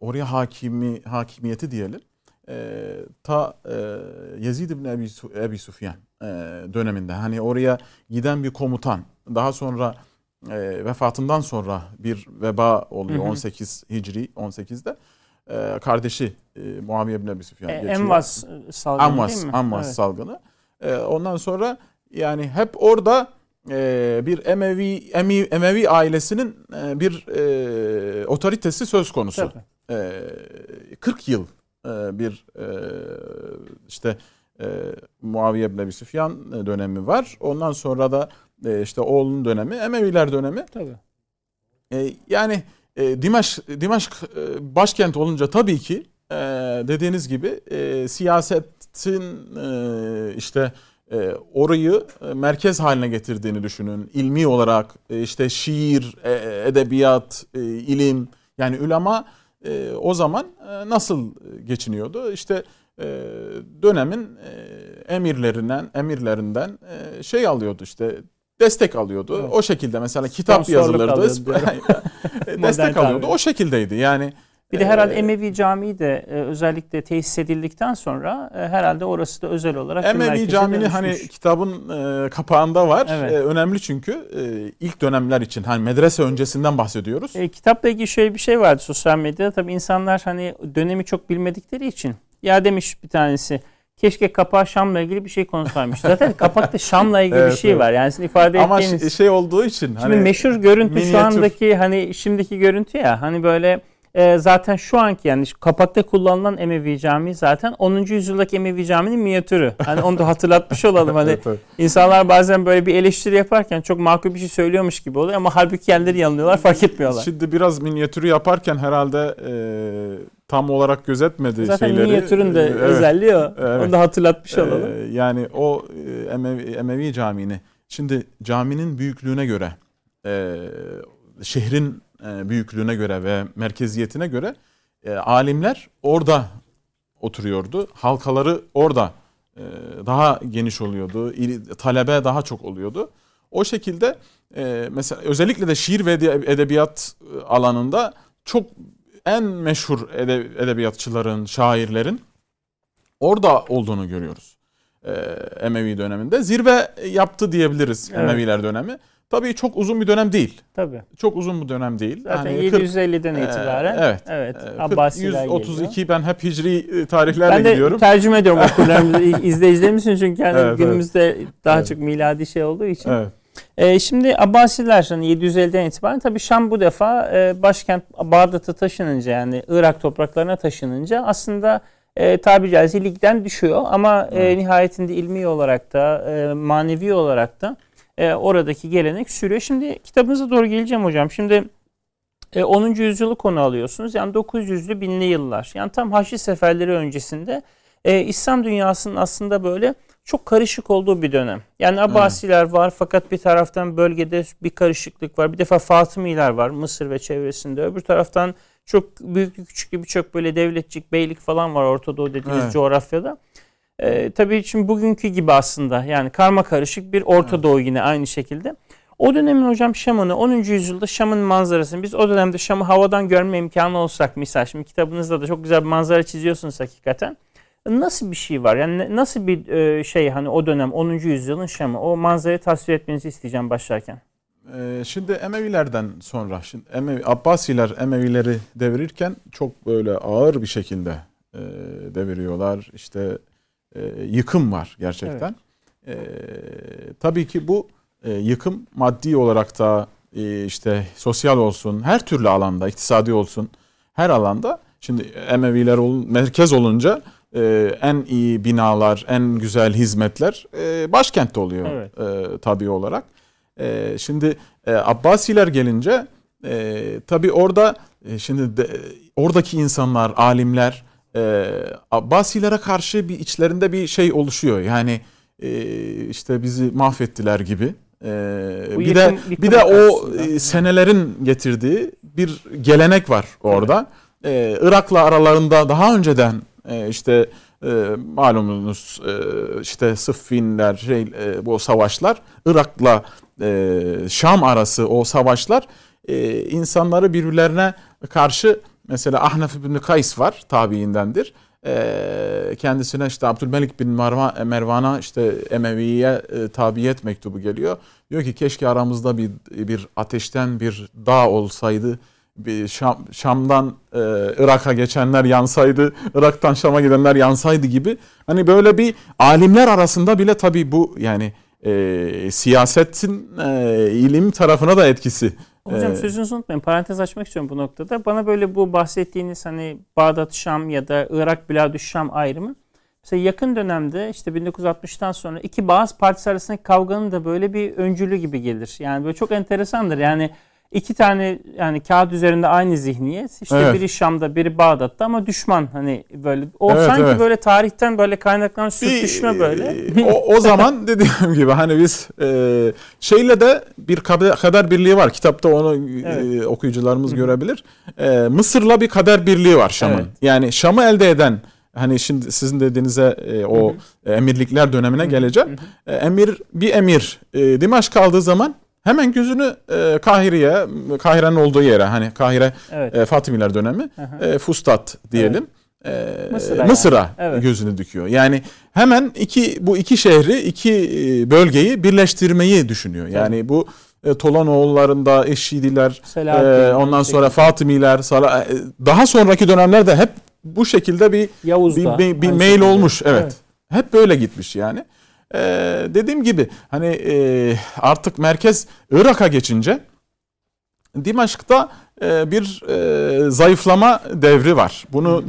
oraya hakimi hakimiyeti diyelim e, ta e, Yezid ibn Ebi, Ebi Sufyan e, döneminde hani oraya giden bir komutan daha sonra e, vefatından sonra bir veba oluyor hı hı. 18 Hicri 18'de e, kardeşi e, Muaviye ibn Ebi Sufyan e, geçiyor. Envas salgını Amvas, değil mi? Amvas evet. salgını. E, ondan sonra yani hep orada e, bir Emevi Emi, Emevi ailesinin e, bir e, otoritesi söz konusu. E, 40 yıl bir e, işte e, Muaviye ibn Ebi Süfyan dönemi var. Ondan sonra da işte oğlunun dönemi, Emeviler dönemi. Tabii. Yani Dimaşk, Dimaşk başkent olunca tabii ki dediğiniz gibi siyasetin işte orayı merkez haline getirdiğini düşünün. İlmi olarak işte şiir, edebiyat, ilim yani ulema e, o zaman e, nasıl geçiniyordu? İşte e, dönemin e, emirlerinden emirlerinden e, şey alıyordu işte destek alıyordu. Evet. O şekilde mesela kitap yazılırdı. [LAUGHS] destek alıyordu. O şekildeydi. Yani bir de herhalde Emevi Camii de e, özellikle tesis edildikten sonra e, herhalde orası da özel olarak Emevi Camii hani kitabın e, kapağında var. Evet. önemli çünkü ilk dönemler için hani medrese öncesinden bahsediyoruz. E, kitapla ilgili şöyle bir şey vardı sosyal medyada. Tabii insanlar hani dönemi çok bilmedikleri için ya demiş bir tanesi keşke kapağı Şam'la ilgili bir şey konuşsaymış. Zaten [LAUGHS] kapakta Şam'la ilgili evet, bir şey evet. var. Yani sizin ifade Ama ettiğiniz. Ama şey olduğu için. Şimdi hani, meşhur görüntü minyatür. şu andaki hani şimdiki görüntü ya hani böyle e, zaten şu anki yani kapakta kullanılan Emevi Camii zaten 10. yüzyıldaki Emevi Camii'nin minyatürü. Hani onu da hatırlatmış olalım. Hani [LAUGHS] evet, evet. insanlar bazen böyle bir eleştiri yaparken çok makul bir şey söylüyormuş gibi oluyor ama halbuki kendileri yanılıyorlar fark etmiyorlar. Şimdi biraz minyatürü yaparken herhalde e, tam olarak gözetmedi zaten şeyleri. Zaten minyatürün de evet, özelliği o. Evet. Onu da hatırlatmış e, olalım. Ee, yani o e, Emevi, Emevi Camii'ni şimdi caminin büyüklüğüne göre e, şehrin e, büyüklüğüne göre ve merkeziyetine göre e, alimler orada oturuyordu. Halkaları orada e, daha geniş oluyordu. Talebe daha çok oluyordu. O şekilde mesela özellikle de şiir ve edebiyat alanında çok en meşhur edebiyatçıların, şairlerin orada olduğunu görüyoruz. Emevi döneminde zirve yaptı diyebiliriz evet. Emeviler dönemi. Tabii çok uzun bir dönem değil. Tabii. Çok uzun bir dönem değil. Zaten yani 750'den 40, itibaren. evet. Evet. 40, 132 geliyor. ben hep hicri e, tarihlerle gidiyorum. Ben de tercüme ediyorum [LAUGHS] okurlarımızı, izleyicilerimiz için çünkü yani evet, günümüzde evet. daha evet. çok miladi şey olduğu için. Evet. Ee, şimdi Abbasiler hani 750'den itibaren tabii Şam bu defa e, başkent Bağdat'a taşınınca yani Irak topraklarına taşınınca aslında e, tabi caizse ligden düşüyor ama e, evet. e, nihayetinde ilmi olarak da e, manevi olarak da e, oradaki gelenek sürüyor. Şimdi kitabınıza doğru geleceğim hocam. Şimdi e, 10. yüzyılı konu alıyorsunuz. Yani 900'lü binli yıllar. Yani tam Haçlı seferleri öncesinde e, İslam dünyasının aslında böyle çok karışık olduğu bir dönem. Yani Abbasiler hmm. var fakat bir taraftan bölgede bir karışıklık var. Bir defa Fatımiler var Mısır ve çevresinde. Öbür taraftan çok büyük küçük birçok böyle devletçik beylik falan var Orta Doğu dediğimiz evet. coğrafyada. E, tabii şimdi bugünkü gibi aslında yani karma karışık bir Orta Doğu yine aynı şekilde. O dönemin hocam Şam'ını 10. yüzyılda Şam'ın manzarasını biz o dönemde Şam'ı havadan görme imkanı olsak misal şimdi kitabınızda da çok güzel bir manzara çiziyorsunuz hakikaten. Nasıl bir şey var? Yani nasıl bir e, şey hani o dönem 10. yüzyılın Şam'ı o manzarayı tasvir etmenizi isteyeceğim başlarken. Ee, şimdi Emevilerden sonra şimdi Emevi, Abbasiler Emevileri devirirken çok böyle ağır bir şekilde e, deviriyorlar. İşte e, yıkım var gerçekten. Evet. E, tabii ki bu e, yıkım maddi olarak da e, işte sosyal olsun, her türlü alanda, iktisadi olsun, her alanda. Şimdi Emeviler ol, merkez olunca e, en iyi binalar, en güzel hizmetler e, başkentte oluyor evet. e, tabii olarak. E, şimdi e, Abbasiler gelince e, tabii orada e, şimdi de, oradaki insanlar, alimler e, Abbasilere karşı bir içlerinde bir şey oluşuyor. Yani e, işte bizi mahvettiler gibi. Ee, bir de bir de o aslında. senelerin getirdiği bir gelenek var orada. Evet. Ee, Irak'la aralarında daha önceden e, işte e, malumunuz e, işte Sıffinler şey e, bu savaşlar Irak'la e, Şam arası o savaşlar e, insanları birbirlerine karşı mesela Ahnaf bin Kays var tabiindendir e, kendisine işte Abdülmelik bin Mervan, Mervan'a işte Emevi'ye e, tabiyet mektubu geliyor. Diyor ki keşke aramızda bir bir ateşten bir dağ olsaydı. Bir Şam, Şam'dan e, Irak'a geçenler yansaydı, Irak'tan Şam'a gidenler yansaydı gibi. Hani böyle bir alimler arasında bile tabii bu yani e, siyasetin e, ilim tarafına da etkisi Hocam ee, sözünüzü unutmayın. Parantez açmak istiyorum bu noktada. Bana böyle bu bahsettiğiniz hani Bağdat Şam ya da Irak Biladü Şam ayrımı Mesela yakın dönemde işte 1960'tan sonra iki bazı partisi arasındaki kavganın da böyle bir öncülü gibi gelir. Yani böyle çok enteresandır. Yani iki tane yani kağıt üzerinde aynı zihniyet. İşte evet. biri Şam'da, biri Bağdat'ta ama düşman hani böyle. O evet, sanki evet. böyle tarihten böyle kaynaklanan sürtüşme böyle. E, o, o zaman [LAUGHS] dediğim gibi hani biz e, şeyle de bir kader birliği var. Kitapta onu e, evet. e, okuyucularımız görebilir. E, Mısır'la bir kader birliği var Şam'ın. Evet. Yani Şam'ı elde eden hani şimdi sizin dediğinize e, o hı hı. emirlikler dönemine geleceğim. Hı hı. E, emir bir emir e, Dimaş kaldığı zaman Hemen gözünü e, Kahire'ye, Kahire'nin olduğu yere hani Kahire evet. e, Fatimiler dönemi, e, Fustat diyelim. Evet. E, Mısır'a, Mısır'a yani. evet. gözünü düküyor. Yani hemen iki bu iki şehri, iki e, bölgeyi birleştirmeyi düşünüyor. Yani evet. bu e, Tolanoğullarında Eşidiler, e, ondan sonra Fatimiler, Sala, e, daha sonraki dönemlerde hep bu şekilde bir Yavuz'da, bir, bir, bir mail olmuş. Evet. evet. Hep böyle gitmiş yani. Ee, dediğim gibi hani e, artık merkez Irak'a geçince Dimaşk'ta e, bir e, zayıflama devri var. Bunu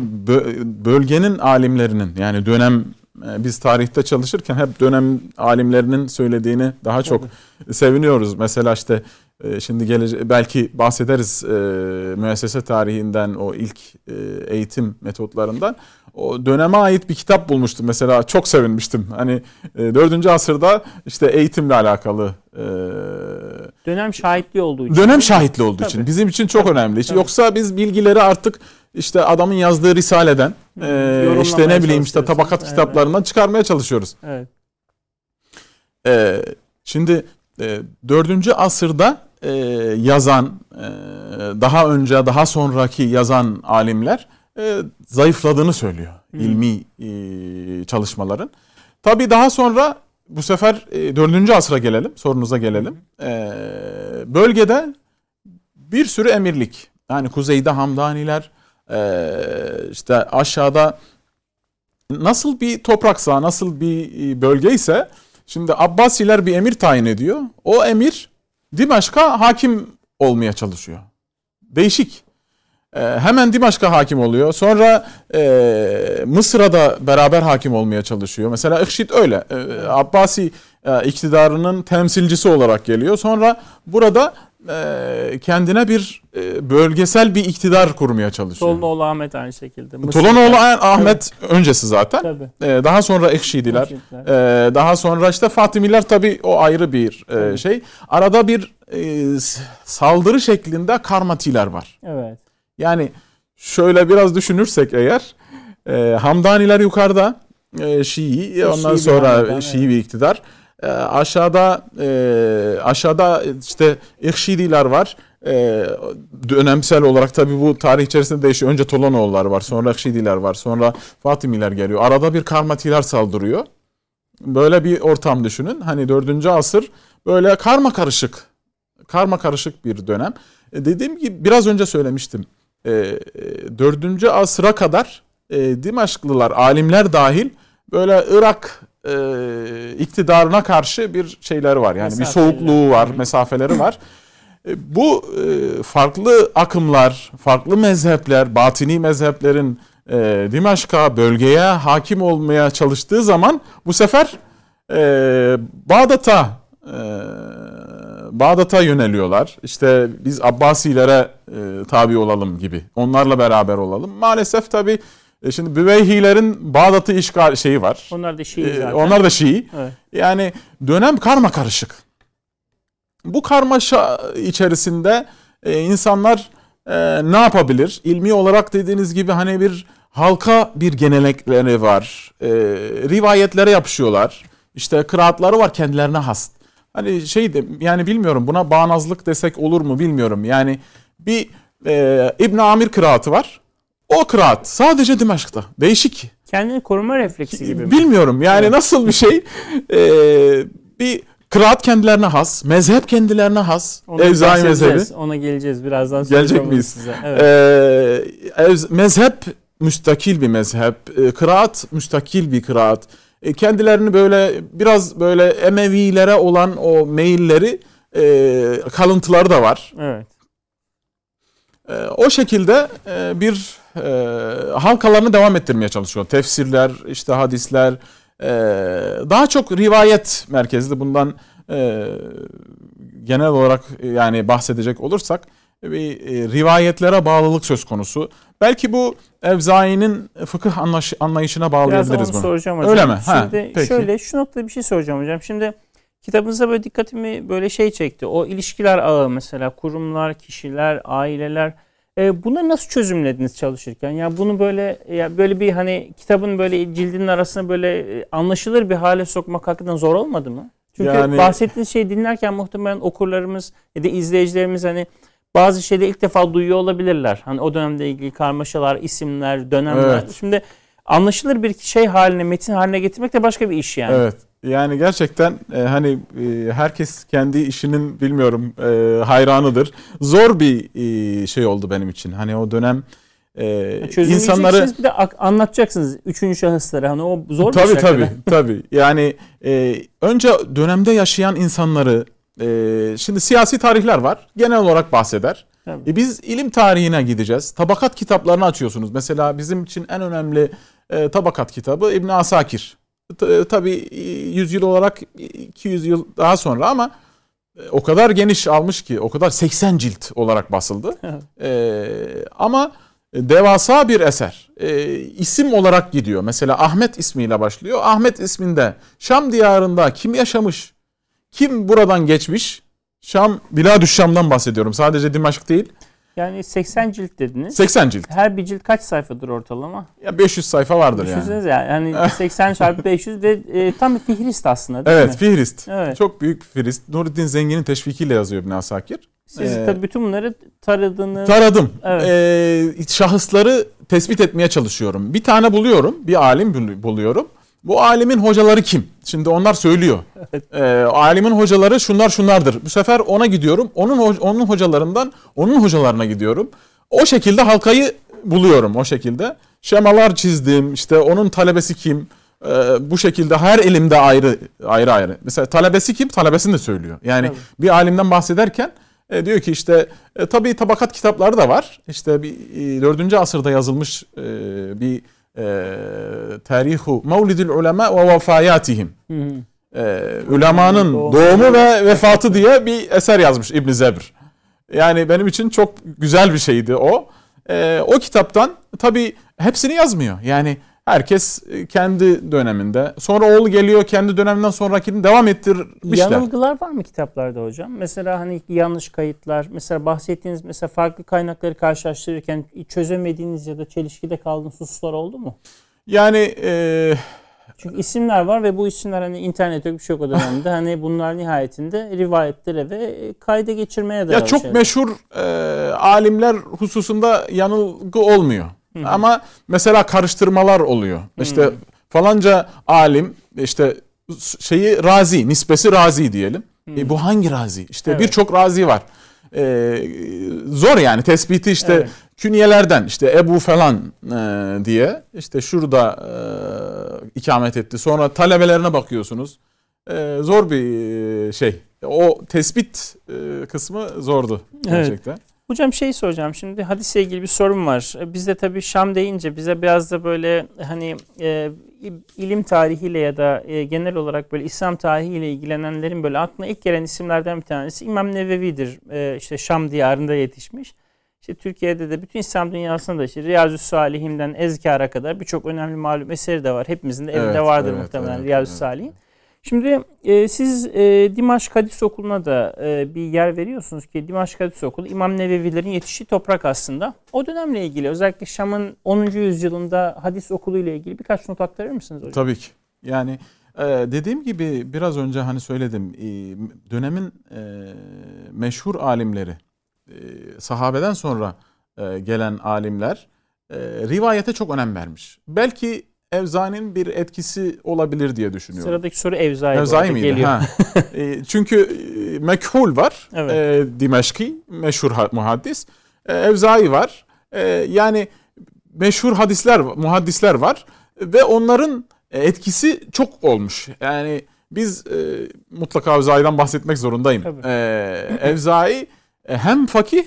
bölgenin alimlerinin yani dönem e, biz tarihte çalışırken hep dönem alimlerinin söylediğini daha çok Tabii. seviniyoruz. Mesela işte e, şimdi gelece belki bahsederiz e, müessese tarihinden o ilk e, eğitim metotlarından. O döneme ait bir kitap bulmuştum mesela çok sevinmiştim. Hani e, 4. asırda işte eğitimle alakalı e, dönem şahitli olduğu için. Dönem şahitli olduğu Tabii. için bizim için çok Tabii. önemli. Tabii. Yoksa biz bilgileri artık işte adamın yazdığı risaleden e, işte ne bileyim işte tabakat evet. kitaplarından çıkarmaya çalışıyoruz. Evet. E, şimdi e, 4. asırda e, yazan e, daha önce daha sonraki yazan alimler e, zayıfladığını söylüyor hmm. ilmi e, çalışmaların. Tabii daha sonra bu sefer e, 4. asra gelelim, sorunuza gelelim. E, bölgede bir sürü emirlik, yani kuzeyde Hamdaniler, e, işte aşağıda nasıl bir topraksa, nasıl bir e, bölge ise şimdi Abbasiler bir emir tayin ediyor. O emir Dimaşk'a hakim olmaya çalışıyor. Değişik. Ee, hemen Dimaşk'a hakim oluyor. Sonra e, Mısır'a da beraber hakim olmaya çalışıyor. Mesela IŞİD öyle. E, Abbasi e, iktidarının temsilcisi olarak geliyor. Sonra burada e, kendine bir e, bölgesel bir iktidar kurmaya çalışıyor. Tolanoğlu Ahmet aynı şekilde. Mısır'da. Tolanoğlu Ahmet evet. öncesi zaten. Tabii. E, daha sonra Ekşidiler. E, daha sonra işte Fatimiler tabii o ayrı bir e, şey. Arada bir e, saldırı şeklinde Karmatiler var. Evet. Yani şöyle biraz düşünürsek eğer e, Hamdaniler yukarıda e, Şii, ondan Şii sonra bir Şii bir iktidar. E, aşağıda e, aşağıda işte İhşidiler var. E, dönemsel olarak tabii bu tarih içerisinde değişiyor. Önce Tolanoğullar var, sonra İhşidiler var, sonra Fatimiler geliyor. Arada bir Karmatiler saldırıyor. Böyle bir ortam düşünün. Hani 4. asır böyle karma karışık karma karışık bir dönem. E, dediğim gibi biraz önce söylemiştim. E, 4. asıra kadar e, Dimaşklılar, alimler dahil böyle Irak e, iktidarına karşı bir şeyleri var. Yani bir soğukluğu var, mesafeleri var. E, bu e, farklı akımlar, farklı mezhepler, batini mezheplerin e, Dimaşk'a, bölgeye hakim olmaya çalıştığı zaman bu sefer e, Bağdat'a e, Bağdat'a yöneliyorlar. İşte biz Abbasilere e, tabi olalım gibi. Onlarla beraber olalım. Maalesef tabii e, şimdi Büveyhilerin Bağdat'ı işgal şeyi var. Onlar da Şii e, zaten. onlar da Şii. Evet. Yani dönem karma karışık. Bu karmaşa içerisinde e, insanlar e, ne yapabilir? İlmi olarak dediğiniz gibi hani bir halka bir genelekleri var. E, rivayetlere yapışıyorlar. İşte kıraatları var kendilerine has. Hani şey de yani bilmiyorum buna bağnazlık desek olur mu bilmiyorum. Yani bir e, İbn Amir kıraatı var. O kıraat sadece Dimaşk'ta. Değişik. Kendini koruma refleksi gibi mi? Bilmiyorum yani evet. nasıl bir şey. Ee, bir kıraat kendilerine has, mezhep kendilerine has. Evzai mezhebi. Ona geleceğiz birazdan. Gelecek miyiz? Size. Evet. Ev, mezhep müstakil bir mezhep. Ee, kıraat müstakil bir kıraat. Ee, kendilerini böyle biraz böyle Emevilere olan o meyilleri e, kalıntıları da var. Evet. Ee, o şekilde e, bir e, halkalarını devam ettirmeye çalışıyor. Tefsirler, işte hadisler, e, daha çok rivayet merkezli. Bundan genel olarak yani bahsedecek olursak bir rivayetlere bağlılık söz konusu. Belki bu Evzai'nin fıkıh anlaş, anlayışına bağlayabiliriz Biraz onu bunu. soracağım hocam. Öyle mi? Şimdi ha, peki. şöyle şu noktada bir şey soracağım hocam. Şimdi kitabınızda böyle dikkatimi böyle şey çekti. O ilişkiler ağı mesela kurumlar, kişiler, aileler e, bunu nasıl çözümlediniz çalışırken? Ya yani bunu böyle ya böyle bir hani kitabın böyle cildinin arasına böyle e, anlaşılır bir hale sokmak hakikaten zor olmadı mı? Çünkü yani... bahsettiğiniz şeyi dinlerken muhtemelen okurlarımız ya da izleyicilerimiz hani bazı şeyleri ilk defa duyuyor olabilirler. Hani o dönemde ilgili karmaşalar, isimler, dönemler. Evet. Şimdi anlaşılır bir şey haline, metin haline getirmek de başka bir iş yani. Evet. Yani gerçekten e, hani e, herkes kendi işinin bilmiyorum e, hayranıdır. Zor bir e, şey oldu benim için. Hani o dönem e, insanları bir de anlatacaksınız üçüncü şahıslara. Hani o zor tabii, bir şey. Tabii tabii tabii. Yani e, önce dönemde yaşayan insanları e, şimdi siyasi tarihler var. Genel olarak bahseder. E, biz ilim tarihine gideceğiz. Tabakat kitaplarını açıyorsunuz. Mesela bizim için en önemli e, tabakat kitabı İbn Asakir. Tabii 100 yıl olarak 200 yıl daha sonra ama e, o kadar geniş almış ki o kadar 80 cilt olarak basıldı. [LAUGHS] ee, ama devasa bir eser. Ee, isim olarak gidiyor. Mesela Ahmet ismiyle başlıyor. Ahmet isminde Şam diyarında kim yaşamış? Kim buradan geçmiş? Şam, Biladüş Şam'dan bahsediyorum. Sadece Dimaşk değil. Yani 80 cilt dediniz. 80 cilt. Her bir cilt kaç sayfadır ortalama? Ya 500 sayfa vardır yani. Düşünsenize yani. [LAUGHS] yani 80 çarpı 500 de e, tam bir fihrist aslında değil evet, mi? Fihrist. Evet Çok büyük bir fihrist. Nuruddin Zengin'in teşvikiyle yazıyor İbn Asakir. Siz ee, tabii bütün bunları taradınız. Taradım. Evet. Ee, şahısları tespit etmeye çalışıyorum. Bir tane buluyorum. Bir alim buluyorum. Bu alimin hocaları kim? Şimdi onlar söylüyor. Ee, alimin hocaları şunlar şunlardır. Bu sefer ona gidiyorum. Onun onun hocalarından onun hocalarına gidiyorum. O şekilde halkayı buluyorum o şekilde. Şemalar çizdim. İşte onun talebesi kim? Ee, bu şekilde her elimde ayrı ayrı ayrı. Mesela talebesi kim? Talebesini de söylüyor. Yani evet. bir alimden bahsederken e, diyor ki işte e, tabii tabakat kitapları da var. İşte bir e, 4. asırda yazılmış e, bir e, tarihu mevlidil ulema ve vefayatihim. E, ulemanın doğumu ve vefatı diye bir eser yazmış İbn Zebr. Yani benim için çok güzel bir şeydi o. E, o kitaptan tabi hepsini yazmıyor. Yani Herkes e, kendi döneminde. Sonra oğlu geliyor kendi döneminden sonrakini devam ettirmişler. Yanılgılar var mı kitaplarda hocam? Mesela hani yanlış kayıtlar, mesela bahsettiğiniz mesela farklı kaynakları karşılaştırırken çözemediğiniz ya da çelişkide kaldığınız hususlar oldu mu? Yani e, Çünkü isimler var ve bu isimler hani internet yok bir şey yok o dönemde. hani bunlar nihayetinde rivayetlere ve kayda geçirmeye dayalı Ya çok şeyler. meşhur e, alimler hususunda yanılgı olmuyor. Ama mesela karıştırmalar oluyor. İşte Hı. falanca alim işte şeyi razi, nispesi razi diyelim. E, bu hangi razi? İşte Evet. birçok razi var. E, zor yani tespiti işte Evet. künyelerden işte Ebu falan e, diye işte şurada e, ikamet etti. Sonra talebelerine bakıyorsunuz. E, zor bir e, şey. O tespit e, kısmı zordu Evet. Hocam şey soracağım şimdi hadisle ilgili bir sorum var. E, Bizde tabii Şam deyince bize biraz da böyle hani e, ilim tarihiyle ya da e, genel olarak böyle İslam tarihiyle ilgilenenlerin böyle aklına ilk gelen isimlerden bir tanesi İmam Nevevi'dir. E, işte Şam diyarında yetişmiş. İşte Türkiye'de de bütün İslam dünyasında da işte Riyazü Salihim'den Ezkar'a kadar birçok önemli malum eseri de var. Hepimizin de evinde Evet, vardır evet, muhtemelen evet, Riyazü evet. Salih'in. Şimdi e, siz e, Dimaşk Hadis Okulu'na da e, bir yer veriyorsunuz ki Dimaşk Hadis Okulu İmam Nevevilerin yetiştiği toprak aslında. O dönemle ilgili özellikle Şam'ın 10. yüzyılında hadis okulu ile ilgili birkaç not aktarır mısınız hocam? Tabii ki. Yani e, dediğim gibi biraz önce hani söyledim. e, dönemin e, meşhur alimleri, e, sahabeden sonra e, gelen alimler e, rivayete çok önem vermiş. Belki Evzani'nin bir etkisi olabilir diye düşünüyorum. Sıradaki soru Evzai, Evzai miydi? geliyor. Ha. [LAUGHS] E, çünkü e, mekhul var. Evet. E, Dimeşki meşhur ha- muhaddis. E, Evzai var. E, yani meşhur hadisler, muhaddisler var ve onların etkisi çok olmuş. Yani biz e, mutlaka Evzai'den bahsetmek zorundayım. E, Evzai e, hem fakih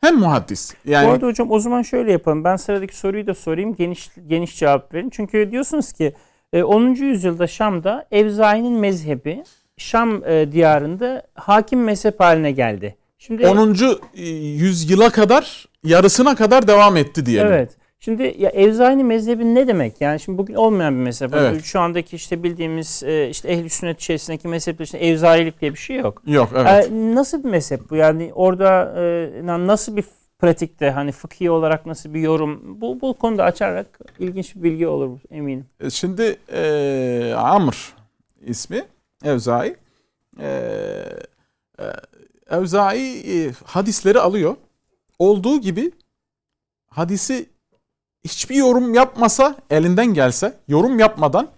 hem muhaddis. Yani Bu arada hocam o zaman şöyle yapalım. Ben sıradaki soruyu da sorayım. Geniş geniş cevap verin. Çünkü diyorsunuz ki e, 10. yüzyılda Şam'da Evzai'nin mezhebi Şam e, diyarında hakim mezhep haline geldi. Şimdi 10. yüzyıla kadar yarısına kadar devam etti diyelim. Evet. Şimdi ya Evzai'nin mezhebi ne demek? Yani şimdi bugün olmayan bir mezhep. Evet. Şu andaki işte bildiğimiz e, işte ehli sünnet içerisindeki mezhepler işte Evzailik diye bir şey yok. Yok evet. E, nasıl bir mezhep bu? Yani orada e, nasıl bir pratikte hani fıkhi olarak nasıl bir yorum? Bu bu konuda açarak ilginç bir bilgi olur eminim. Şimdi e, Amr ismi Evzai. E, e, Evzai e, hadisleri alıyor. Olduğu gibi hadisi hiçbir yorum yapmasa elinden gelse yorum yapmadan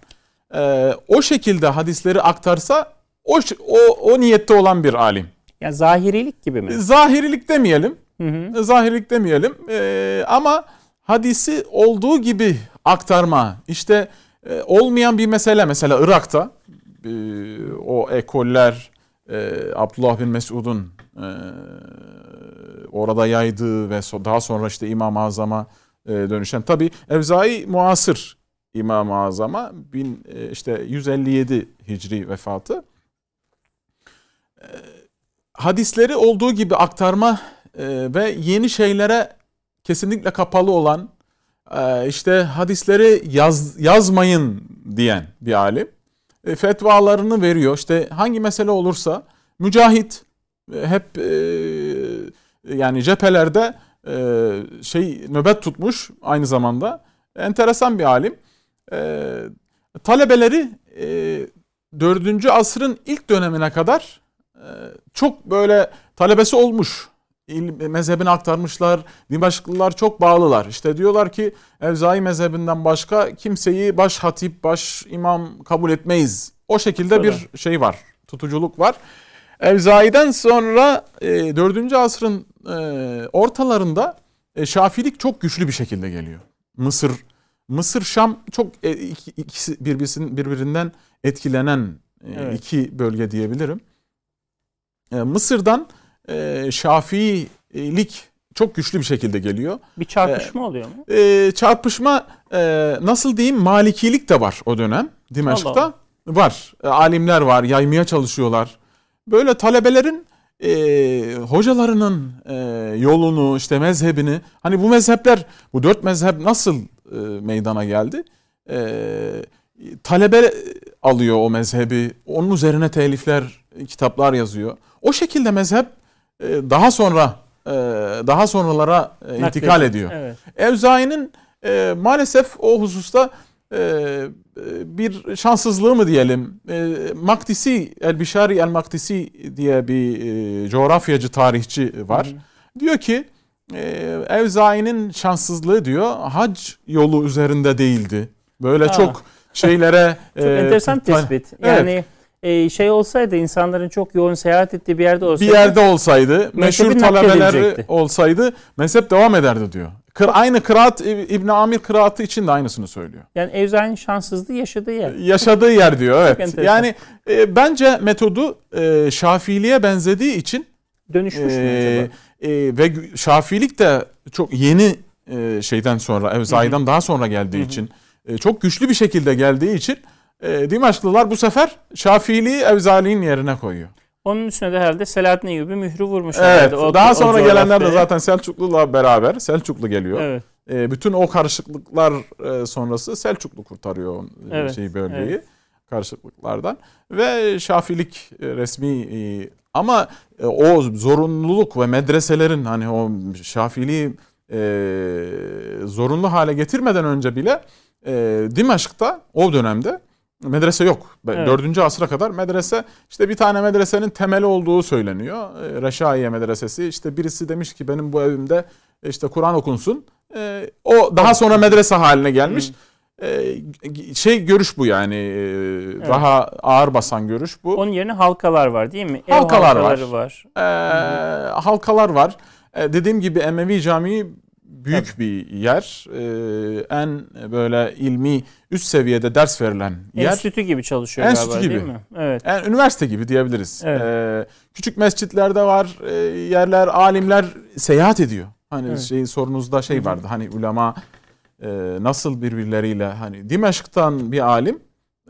e, o şekilde hadisleri aktarsa o, o, o niyette olan bir alim. Yani zahirilik gibi mi? Zahirilik demeyelim. Hı hı. Zahirlik demeyelim Ee, ama hadisi olduğu gibi aktarma işte e, olmayan bir mesele mesela Irak'ta e, o ekoller e, Abdullah bin Mesud'un e, orada yaydığı ve daha sonra işte İmam-ı Azam'a e, dönüşen tabi Evzai muasır İmam-ı Azam'a bin, e, işte 157 Hicri vefatı E, hadisleri olduğu gibi aktarma e, ve yeni şeylere kesinlikle kapalı olan e, işte hadisleri yaz, yazmayın diyen bir alim. E, fetvalarını veriyor. İşte hangi mesele olursa mücahit e, hep e, yani cephelerde e, şey nöbet tutmuş aynı zamanda. Enteresan bir alim. E, talebeleri e, 4. asrın ilk dönemine kadar e, çok böyle talebesi olmuş. İl, mezhebini aktarmışlar. Dimaşklılar çok bağlılar. İşte diyorlar ki Evzai mezhebinden başka kimseyi baş hatip, baş imam kabul etmeyiz. O şekilde Öyle. bir şey var. Tutuculuk var. Evzai'den sonra e, 4. asrın e, ortalarında e, Şafilik çok güçlü bir şekilde geliyor. Mısır Mısır Şam çok e, iki- ikisi birbirinin birbirinden etkilenen e, Evet. iki bölge diyebilirim. E, Mısır'dan e, Şafiilik çok güçlü bir şekilde geliyor. Bir çarpışma oluyor mu? E, çarpışma e, nasıl diyeyim malikilik de var o dönem Dimeşk'ta. Allah. Var. E, alimler var. Yaymaya çalışıyorlar. Böyle talebelerin e, hocalarının e, yolunu işte mezhebini hani bu mezhepler bu dört mezhep nasıl e, meydana geldi? E, talebe alıyor o mezhebi. Onun üzerine telifler, kitaplar yazıyor. O şekilde mezhep e, daha sonra e, daha sonralara e, intikal ediyor. Evet. Evzai'nin e, maalesef o hususta e, bir şanssızlığı mı diyelim? E, Maktisi, El Bişari El Maktisi diye bir e, coğrafyacı, tarihçi var. Hı. Diyor ki e, Evzai'nin şanssızlığı diyor hac yolu üzerinde değildi. Böyle ha. çok şeylere... [LAUGHS] çok e, enteresan tespit. Yani evet e, şey olsaydı insanların çok yoğun seyahat ettiği bir yerde olsaydı bir yerde olsaydı meşhur talebeler olsaydı mezhep devam ederdi diyor. Kır, aynı kıraat İbn Amir kıraatı için de aynısını söylüyor. Yani Evzai'nin şanssızlığı yaşadığı yer. Yaşadığı yer diyor evet. yani e, bence metodu e, Şafiliğe benzediği için dönüşmüş e, mü acaba? E, ve Şafilik de çok yeni e, şeyden sonra Evzai'den daha sonra geldiği Hı-hı. için e, çok güçlü bir şekilde geldiği için e, Dimaşlılar bu sefer Şafiliği Evzali'nin yerine koyuyor. Onun üstüne de herhalde Selahattin Eyyubi mührü vurmuş. Evet. O, daha sonra o gelenler de zaten Selçuklu'la beraber. Selçuklu geliyor. Evet. E, bütün o karışıklıklar e, sonrası Selçuklu kurtarıyor evet. şey bölgeyi. Evet. Karışıklıklardan. Ve Şafilik e, resmi e, ama e, o zorunluluk ve medreselerin hani o Şafiliği e, zorunlu hale getirmeden önce bile e, Dimaşk'ta o dönemde medrese yok. Evet. 4. asra kadar medrese işte bir tane medresenin temeli olduğu söyleniyor. E, Reşaiye medresesi işte birisi demiş ki benim bu evimde işte Kur'an okunsun. E, o daha sonra medrese haline gelmiş. E, şey görüş bu yani evet. daha ağır basan görüş bu. Onun yerine halkalar var değil mi? Ev halkalar var. var. Ee, halkalar var. Ee, dediğim gibi Emevi Camii büyük Tabii. bir yer. Ee, en böyle ilmi üst seviyede ders verilen yer. Enstitü gibi çalışıyor Enstitü galiba gibi. değil mi? Evet. Yani üniversite gibi diyebiliriz. Evet. Ee, küçük mescitlerde var e, yerler, alimler seyahat ediyor. Hani evet. şey sorunuzda şey vardı. Hani ulema e, nasıl birbirleriyle hani Dimeşk'tan bir alim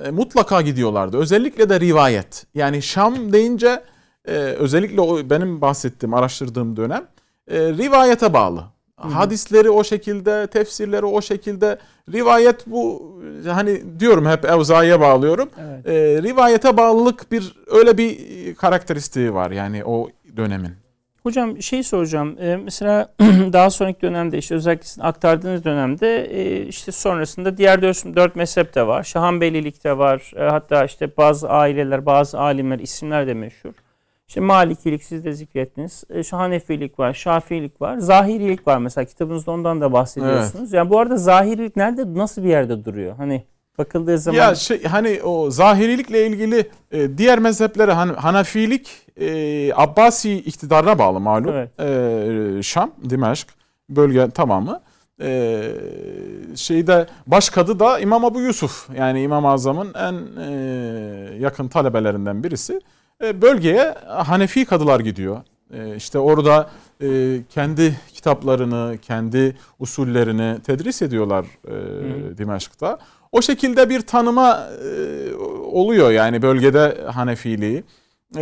e, mutlaka gidiyorlardı. Özellikle de rivayet. Yani Şam deyince e, özellikle o benim bahsettiğim, araştırdığım dönem e, rivayete bağlı. Hadisleri o şekilde, tefsirleri o şekilde. Rivayet bu hani diyorum hep Evza'ya bağlıyorum. Evet. E, rivayete bağlılık bir öyle bir karakteristiği var yani o dönemin. Hocam şey soracağım. Ee, mesela [CLEARS THROAT] daha sonraki dönemde işte özellikle sizin aktardığınız dönemde e, işte sonrasında diğer dört, dört mezhep de var. Şahanbeylilik de var. E, hatta işte bazı aileler, bazı alimler, isimler de meşhur. İşte Malikilik siz de zikrettiniz. E, Hanefilik var, Şafiilik var. Zahirilik var mesela kitabınızda ondan da bahsediyorsunuz. Evet. Yani bu arada zahirilik nerede nasıl bir yerde duruyor? Hani bakıldığı zaman Ya şey hani o zahirilikle ilgili e, diğer mezheplere hani Hanefilik e, Abbasi iktidarına bağlı malum. Evet. E, Şam, Dimeşk bölge tamamı. E, şeyde başkadı da İmam Abu Yusuf yani İmam Azam'ın en e, yakın talebelerinden birisi. E, bölgeye Hanefi kadılar gidiyor. E, işte orada e, kendi kitaplarını, kendi usullerini tedris ediyorlar e, Dimeşk'ta. O şekilde bir tanıma oluyor yani bölgede Hanefiliği.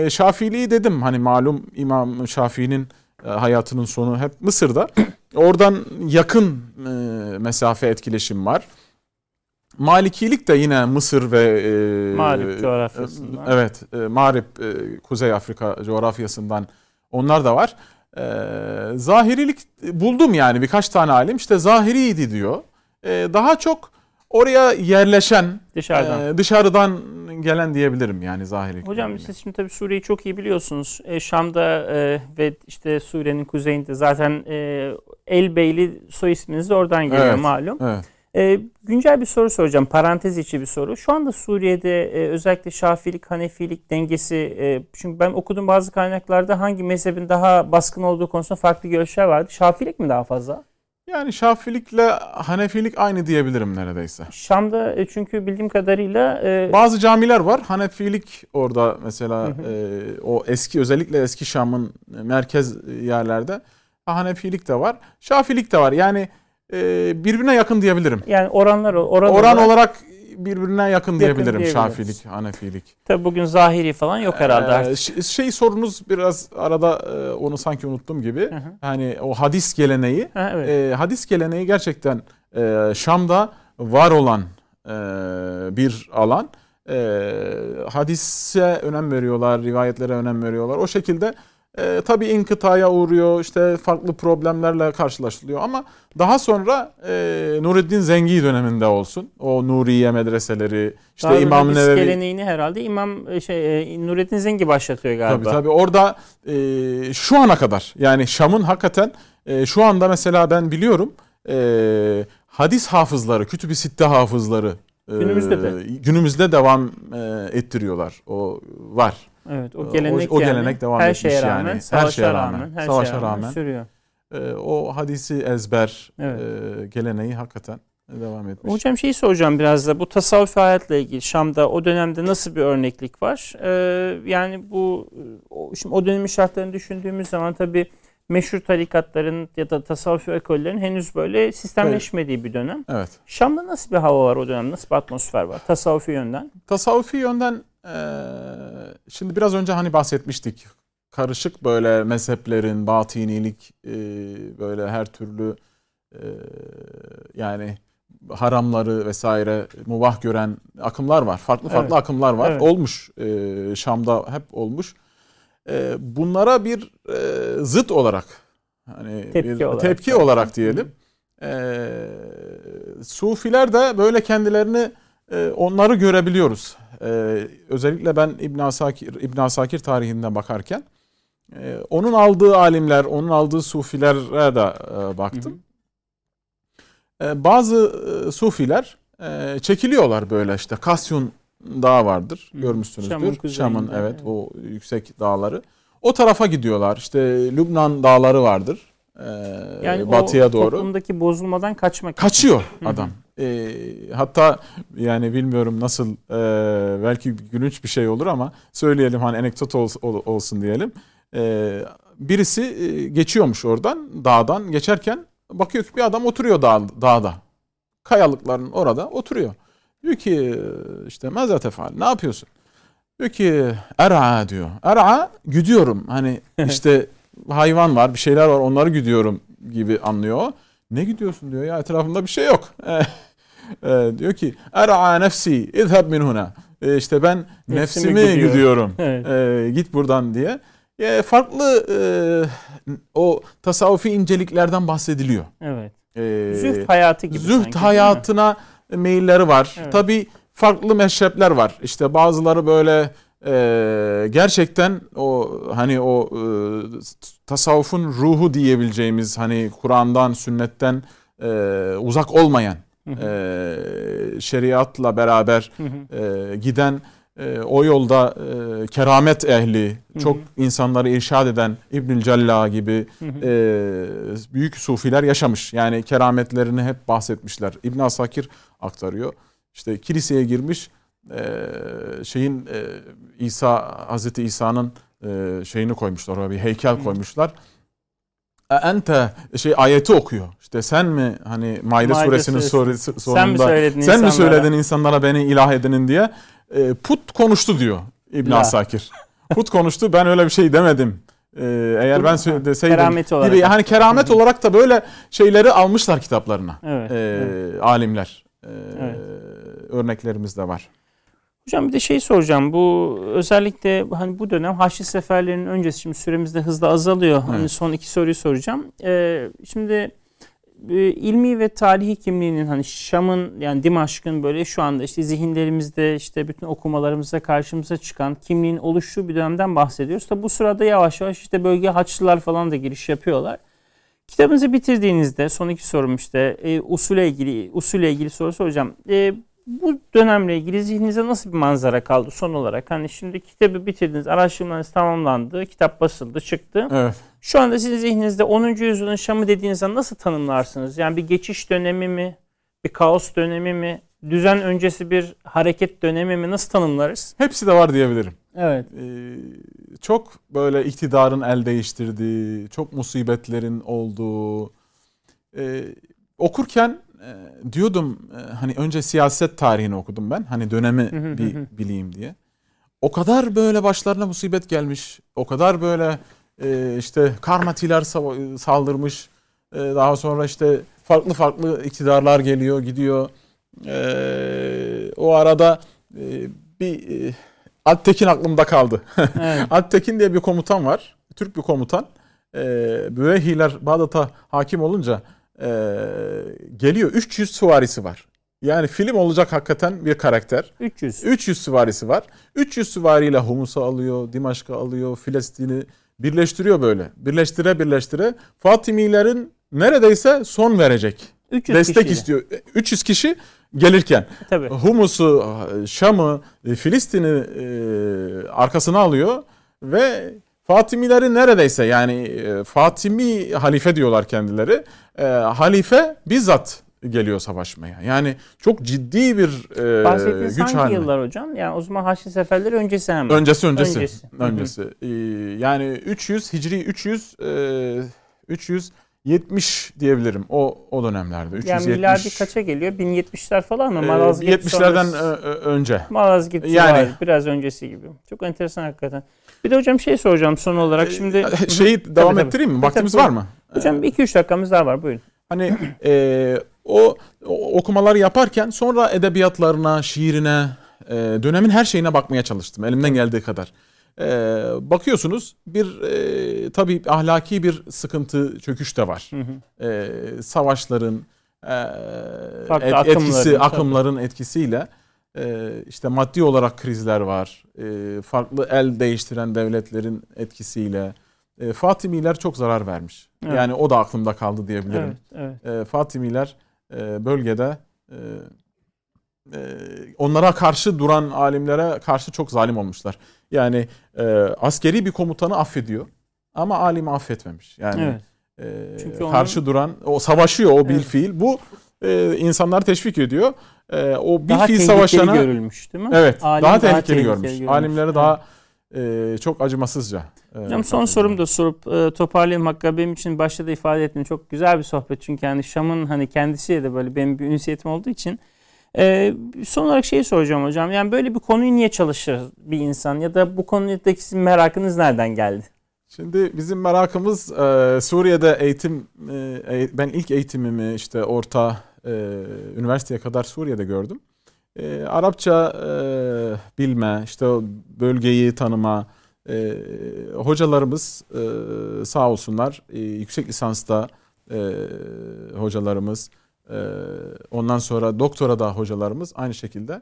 Şafiliği dedim hani malum İmam Şafii'nin hayatının sonu hep Mısır'da. [COUGHS] Oradan yakın mesafe etkileşim var. Malikilik de yine Mısır ve e, Mağrip coğrafyasından. Evet, e, Mağrip e, Kuzey Afrika coğrafyasından onlar da var. E, zahirilik buldum yani birkaç tane alim işte zahiriydi diyor. E, daha çok oraya yerleşen dışarıdan e, dışarıdan gelen diyebilirim yani zahirilik. Hocam siz şimdi tabii Suriye'yi çok iyi biliyorsunuz. E, Şam'da e, ve işte Suriye'nin kuzeyinde zaten e, Elbeyli soy isminiz de oradan geliyor evet, malum. Evet. E, güncel bir soru soracağım. Parantez içi bir soru. Şu anda Suriye'de e, özellikle Şafilik, Hanefilik dengesi e, çünkü ben okudum bazı kaynaklarda hangi mezhebin daha baskın olduğu konusunda farklı görüşler vardı. Şafilik mi daha fazla? Yani Şafilikle Hanefilik aynı diyebilirim neredeyse. Şam'da e, çünkü bildiğim kadarıyla... E... Bazı camiler var. Hanefilik orada mesela hı hı. E, o eski özellikle eski Şam'ın merkez yerlerde Hanefilik de var. Şafilik de var. Yani birbirine yakın diyebilirim. Yani oranlar oran, oran olarak, olarak birbirine yakın, yakın diyebilirim Şafilik, Hanefilik. Tabi bugün zahiri falan yok herhalde artık. Ee, şey sorunuz biraz arada e, onu sanki unuttum gibi. Hı hı. Hani o hadis geleneği. Ha, evet. e, hadis geleneği gerçekten e, Şam'da var olan e, bir alan. E, hadise önem veriyorlar, rivayetlere önem veriyorlar. O şekilde e, tabii inkıtaya uğruyor, işte farklı problemlerle karşılaşılıyor ama daha sonra e, Nureddin Zengi döneminde olsun, o Nuriye medreseleri, işte Darül İmam Nevevi geleneğini herhalde İmam e, şey e, Nurettin Zengi başlatıyor galiba. Tabii tabii orada e, şu ana kadar yani Şam'ın hakikaten e, şu anda mesela ben biliyorum e, hadis hafızları, kütüb-i sitte hafızları e, Günümüzde de. günümüzde devam e, ettiriyor. O var. Evet, o O- gelenek o yani gelenek devam her etmiş şeye yani. rağmen, Her savaşa şeye rağmen, rağmen, her savaşa şeye rağmen, rağmen. sürüyor. E, o hadisi ezber Evet. e, geleneği hakikaten devam etmiş. Hocam şeyi soracağım biraz da bu tasavvuf hayatla ilgili Şam'da o dönemde nasıl bir örneklik var? Ee, yani bu o, şimdi o dönemin şartlarını düşündüğümüz zaman tabii meşhur tarikatların ya da tasavvuf ekollerin henüz böyle sistemleşmediği bir dönem. Evet. Şam'da nasıl bir hava var o dönem? Nasıl bir atmosfer var tasavvufi yönden? Tasavvufi yönden şimdi biraz önce hani bahsetmiştik. Karışık böyle mezheplerin, batinilik e, böyle her türlü e, yani haramları vesaire mubah gören akımlar var. Farklı farklı Evet. akımlar var. Evet. Olmuş e, Şam'da hep olmuş. Bunlara bir zıt olarak hani Tepki bir olarak. tepki olarak diyelim. Sufiler de böyle kendilerini onları görebiliyoruz. E, özellikle ben İbn Asakir İbn Asakir tarihinden bakarken e, onun aldığı alimler, onun aldığı sufilere de e, baktım. E, bazı e, sufiler e, çekiliyorlar böyle işte Kasyun Dağı vardır. Hı hı. Görmüşsünüzdür. Şam'ın Şam'ın, evet, evet. o yüksek dağları. O tarafa gidiyorlar. İşte Lübnan dağları vardır. E, Yani batıya o doğru toplumdaki bozulmadan kaçmak için. kaçıyor hı. adam. Ee, hatta yani bilmiyorum nasıl e, belki gülünç bir şey olur ama söyleyelim hani anekdot ol- ol- olsun diyelim. Ee, birisi e, geçiyormuş oradan dağdan geçerken bakıyor ki bir adam oturuyor dağ, dağda. Kayalıkların orada oturuyor. Diyor ki işte mezat tefal ne yapıyorsun? Diyor ki er'a diyor. Er'a güdüyorum. Hani [LAUGHS] işte hayvan var bir şeyler var onları güdüyorum gibi anlıyor. Ne gidiyorsun diyor ya etrafımda bir şey yok. [LAUGHS] E, diyor ki er'a nefsi izhab min huna. E, işte ben Nefsimi nefsimi gidiyorum. gidiyorum. [LAUGHS] Evet. E, git buradan diye. E, farklı e, o tasavvufi inceliklerden bahsediliyor. Evet. E, Zühd hayatı gibi sanki, değil mi? hayatına meyilleri var. Evet. Tabii farklı meşrepler var. İşte bazıları böyle e, gerçekten o hani o e, tasavvufun ruhu diyebileceğimiz hani Kur'an'dan, sünnetten e, uzak olmayan e, şeriatla beraber e, giden e, o yolda e, keramet ehli, çok insanları irşad eden İbnül Cella gibi e, büyük sufiler yaşamış. Yani kerametlerini hep bahsetmişler. İbn Asakir aktarıyor. İşte kiliseye girmiş şeyin e, İsa Hazreti İsa'nın e, şeyini koymuşlar oraya bir heykel koymuşlar. E, ente şey ayeti okuyor. İşte sen mi hani Maide, Maide suresinin suresi. sorisi- Sen mi sonunda söyledin sen mi insanlara? söyledin insanlara beni ilah edinin diye E, put konuştu diyor İbn. Asakir. Put konuştu ben öyle bir şey demedim. E, eğer ben deseydim olarak. gibi hani keramet olarak da böyle şeyleri almışlar kitaplarına. Evet. E, evet. alimler. E, Evet. Örneklerimiz de var. Hocam bir de şey soracağım. Bu özellikle hani bu dönem Haçlı seferlerinin öncesi şimdi süremiz de hızla azalıyor. Hani Evet. son iki soruyu soracağım. Ee, şimdi e, ilmi ve tarihi kimliğinin hani Şam'ın yani Dimaşk'ın böyle şu anda işte zihinlerimizde işte bütün okumalarımızda karşımıza çıkan kimliğin oluştuğu bir dönemden bahsediyoruz. Tabi bu sırada yavaş yavaş işte bölge Haçlılar falan da giriş yapıyorlar. Kitabınızı bitirdiğinizde son iki sorum işte e, usule ilgili usule ilgili soru soracağım. E, bu dönemle ilgili zihninize nasıl bir manzara kaldı son olarak? Hani şimdi kitabı bitirdiniz, araştırmanız tamamlandı, kitap basıldı, çıktı. Evet. Şu anda sizin zihninizde 10. yüzyılın Şam'ı dediğinizde nasıl tanımlarsınız? Yani bir geçiş dönemi mi, bir kaos dönemi mi, düzen öncesi bir hareket dönemi mi nasıl tanımlarız? Hepsi de var diyebilirim. Evet. Ee, çok böyle iktidarın el değiştirdiği, çok musibetlerin olduğu. Ee, okurken e, diyordum e, hani önce siyaset tarihini okudum ben. Hani dönemi bir bileyim diye. O kadar böyle başlarına musibet gelmiş. O kadar böyle e, işte Karmatiler saldırmış. E, daha sonra işte farklı farklı iktidarlar geliyor, gidiyor. E, o arada e, bir e, Alptekin aklımda kaldı. [LAUGHS] evet. Alptekin diye bir komutan var. Türk bir komutan. E, Büveyhiler Bağdat'a hakim olunca e, geliyor. 300 süvarisi var. Yani film olacak hakikaten bir karakter. 300. 300 süvarisi var. 300 süvariyle Humus'u alıyor, Dimaşk'ı alıyor, Filistin'i birleştiriyor böyle. Birleştire birleştire Fatimilerin neredeyse son verecek. 300 Destek kişiyle. istiyor. 300 kişi gelirken Tabii. Humus'u, Şam'ı, Filistin'i e, arkasına alıyor ve Fatimileri neredeyse yani e, Fatimi halife diyorlar kendileri. E, halife bizzat geliyor savaşmaya. Yani çok ciddi bir e, güç hangi haline. yıllar hocam? Yani o zaman Haçlı Seferleri öncesi hemen. Öncesi öncesi. Öncesi. Öncesi. Ee, yani 300 Hicri 300 e, 370 diyebilirim o o dönemlerde. 370. yani miladi kaça geliyor? 1070'ler falan mı? Malazgirt 70'lerden sonrası- ö- ö- önce. Malazgirt Yani- yani, biraz öncesi gibi. Çok enteresan hakikaten. Bir de hocam şey soracağım son olarak şimdi. Ee, şeyi devam tabii. ettireyim mi? Tabii, Vaktimiz tabii. var mı? Hocam 2-3 dakikamız daha var buyurun. Hani e, o, o okumaları yaparken sonra edebiyatlarına, şiirine, e, dönemin her şeyine bakmaya çalıştım elimden geldiği kadar. E, bakıyorsunuz bir e, tabii ahlaki bir sıkıntı, çöküş de var. Hı hı. e, savaşların e, Farklı et- akımların, etkisi, tabii. akımların etkisiyle e, işte maddi olarak krizler var. E, farklı el değiştiren devletlerin etkisiyle e, Fatimiler çok zarar vermiş. Evet. Yani o da aklımda kaldı diyebilirim. Evet, evet. E, Fatimiler e, bölgede e, e, onlara karşı duran alimlere karşı çok zalim olmuşlar. Yani e, askeri bir komutanı affediyor ama alimi affetmemiş. Yani Evet. e, Çünkü onun- karşı duran, o savaşıyor o bil Evet. fiil. Bu e, insanları teşvik ediyor. E, o bil Daha fiil tehlikeli savaşlarına görülmüş değil mi? evet Alim daha tehlikeli görmüş. görülmüş. Alimleri daha e, çok acımasızca. e, Hocam son sorum da sorup e, toparlayayım. Hakikaten benim için başta da ifade ettim. Çok güzel bir sohbet çünkü hani Şam'ın hani kendisiyle de böyle benim bir ünsiyetim olduğu için. E, son olarak şeyi soracağım hocam. Yani böyle bir konuyu niye çalışır bir insan ya da bu konudaki sizin merakınız nereden geldi? Şimdi bizim merakımız e, Suriye'de eğitim, e, e- ben ilk eğitimimi işte orta e, üniversiteye kadar Suriye'de gördüm. E, Arapça e, bilme, işte bölgeyi tanıma, e, hocalarımız e, sağ olsunlar e, yüksek lisansta e, hocalarımız, ondan sonra doktora da hocalarımız aynı şekilde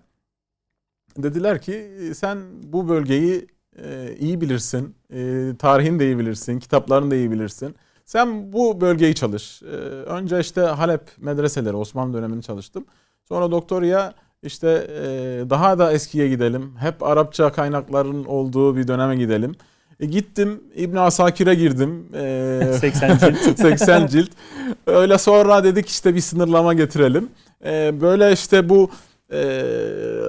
dediler ki sen bu bölgeyi e, iyi bilirsin, e, tarihini de iyi bilirsin, kitaplarını da iyi bilirsin. Sen bu bölgeyi çalış. E, önce işte Halep medreseleri, Osmanlı dönemini çalıştım. Sonra doktoraya işte e, daha da eskiye gidelim. Hep Arapça kaynakların olduğu bir döneme gidelim. E, gittim İbn Asakir'e girdim. E, [LAUGHS] 80 cilt. [LAUGHS] 80 cilt. Öyle sonra dedik işte bir sınırlama getirelim. E, böyle işte bu e,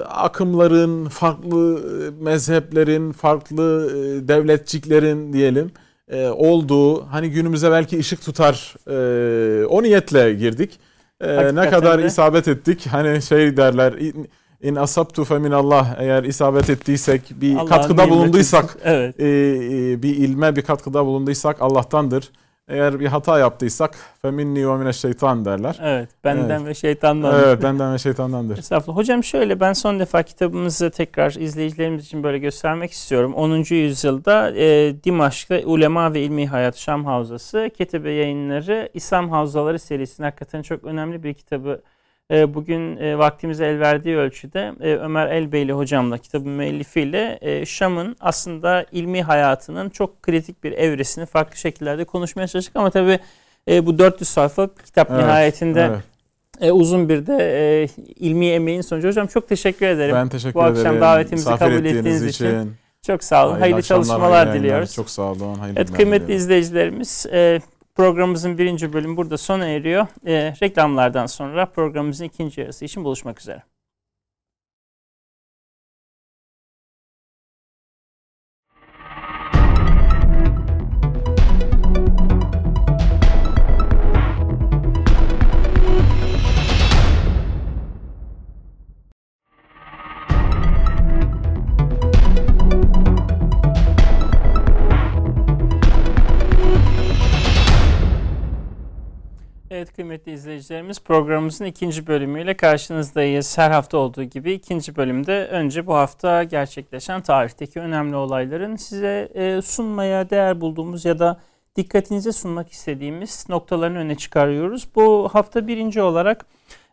akımların, farklı e, mezheplerin, farklı e, devletçiklerin diyelim e, olduğu hani günümüze belki ışık tutar e, o niyetle girdik. E, ne kadar de. isabet ettik hani şey derler in, asabtu femin Allah eğer isabet ettiysek bir katkıda bulunduysak [LAUGHS] Evet. e, e, bir ilme bir katkıda bulunduysak Allah'tandır. Eğer bir hata yaptıysak feminni ve mineşşeytan derler. Evet. Benden Evet. ve şeytandan. Evet benden ve şeytandandır. Estağfurullah. Hocam şöyle ben son defa kitabımızı tekrar izleyicilerimiz için böyle göstermek istiyorum. 10. yüzyılda e, Dimaşk'ta Ulema ve İlmi Hayat Şam Havzası Ketebe Yayınları İslam Havzaları serisinin hakikaten çok önemli bir kitabı. E, bugün e, vaktimize el verdiği ölçüde e, Ömer Elbeyli hocamla kitabın müellifiyle Şam'ın aslında ilmi hayatının çok kritik bir evresini farklı şekillerde konuşmaya çalıştık ama tabii bu 400 sayfalık kitap Evet, nihayetinde Evet. e, uzun bir de e, ilmi emeğin sonucu. Hocam çok teşekkür ederim. Ben teşekkür Bu akşam ederim. davetimizi Misafir kabul ettiğiniz ettiğiniz için çok sağ olun. Hayırlı, akşamlar, çalışmalar hayırlı diliyoruz. Çok sağ olun. Hayırlı Evet kıymetli diliyorum. izleyicilerimiz e, programımızın birinci bölümü burada sona eriyor. E, reklamlardan sonra programımızın ikinci yarısı için buluşmak üzere. Evet Kıymetli izleyicilerimiz programımızın ikinci bölümüyle karşınızdayız. Her hafta olduğu gibi ikinci bölümde önce bu hafta gerçekleşen tarihteki önemli olayların size e, sunmaya değer bulduğumuz ya da dikkatinize sunmak istediğimiz noktalarını öne çıkarıyoruz. Bu hafta birinci olarak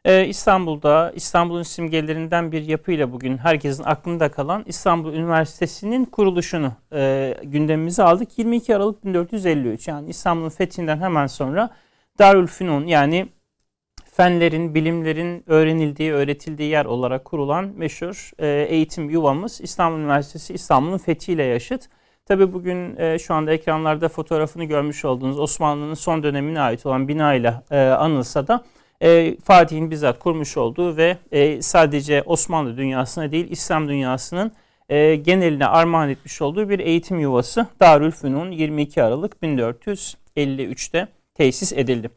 e, İstanbul'da İstanbul'un simgelerinden bir yapıyla bugün herkesin aklında kalan İstanbul Üniversitesi'nin kuruluşunu e, gündemimize aldık. 22 Aralık 1453 yani İstanbul'un fethinden hemen sonra Darülfünun yani fenlerin, bilimlerin öğrenildiği, öğretildiği yer olarak kurulan meşhur e, eğitim yuvamız İstanbul Üniversitesi İstanbul'un fethiyle yaşıt. Tabi bugün e, şu anda ekranlarda fotoğrafını görmüş olduğunuz Osmanlı'nın son dönemine ait olan binayla e, anılsa da e, Fatih'in bizzat kurmuş olduğu ve e, sadece Osmanlı dünyasına değil İslam dünyasının e, geneline armağan etmiş olduğu bir eğitim yuvası Darülfünun 22 Aralık 1453'te tesis edildi.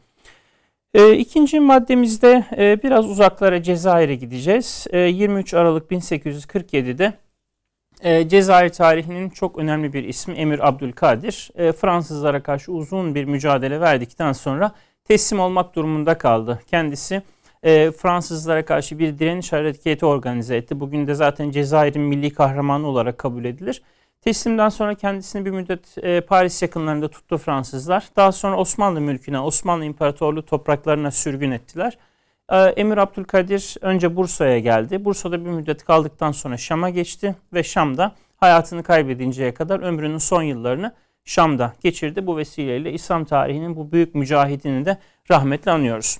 E, ikinci maddemizde e, biraz uzaklara Cezayir'e gideceğiz. E, 23 Aralık 1847'de e, Cezayir tarihinin çok önemli bir ismi Emir Abdülkadir. E, Fransızlara karşı uzun bir mücadele verdikten sonra teslim olmak durumunda kaldı. Kendisi e, Fransızlara karşı bir direniş hareketi organize etti. Bugün de zaten Cezayir'in milli kahramanı olarak kabul edilir. Teslimden sonra kendisini bir müddet e, Paris yakınlarında tuttu Fransızlar. Daha sonra Osmanlı mülküne, Osmanlı İmparatorluğu topraklarına sürgün ettiler. E, Emir Abdülkadir önce Bursa'ya geldi. Bursa'da bir müddet kaldıktan sonra Şam'a geçti ve Şam'da hayatını kaybedinceye kadar ömrünün son yıllarını Şam'da geçirdi. Bu vesileyle İslam tarihinin bu büyük mücahidini de rahmetle anıyoruz.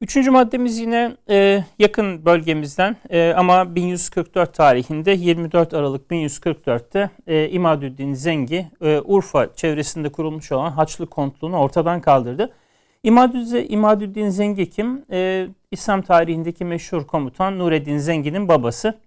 Üçüncü maddemiz yine e, yakın bölgemizden e, ama 1144 tarihinde 24 Aralık 1144'te e, İmadüddin Zengi e, Urfa çevresinde kurulmuş olan Haçlı Kontluğunu ortadan kaldırdı. İmadüddin, İmadüddin Zengi kim? E, İslam tarihindeki meşhur komutan Nureddin Zengi'nin babası.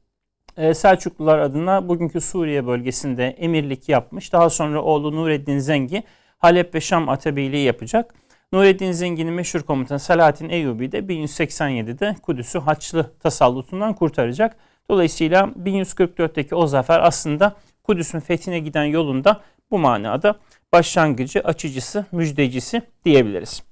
E, Selçuklular adına bugünkü Suriye bölgesinde emirlik yapmış. Daha sonra oğlu Nureddin Zengi Halep ve Şam atabeyliği yapacak. Nureddin Zengin'in meşhur komutanı Selahattin Eyyubi de 1187'de Kudüs'ü Haçlı tasallutundan kurtaracak. Dolayısıyla 1144'teki o zafer aslında Kudüs'ün fethine giden yolunda bu manada başlangıcı, açıcısı, müjdecisi diyebiliriz.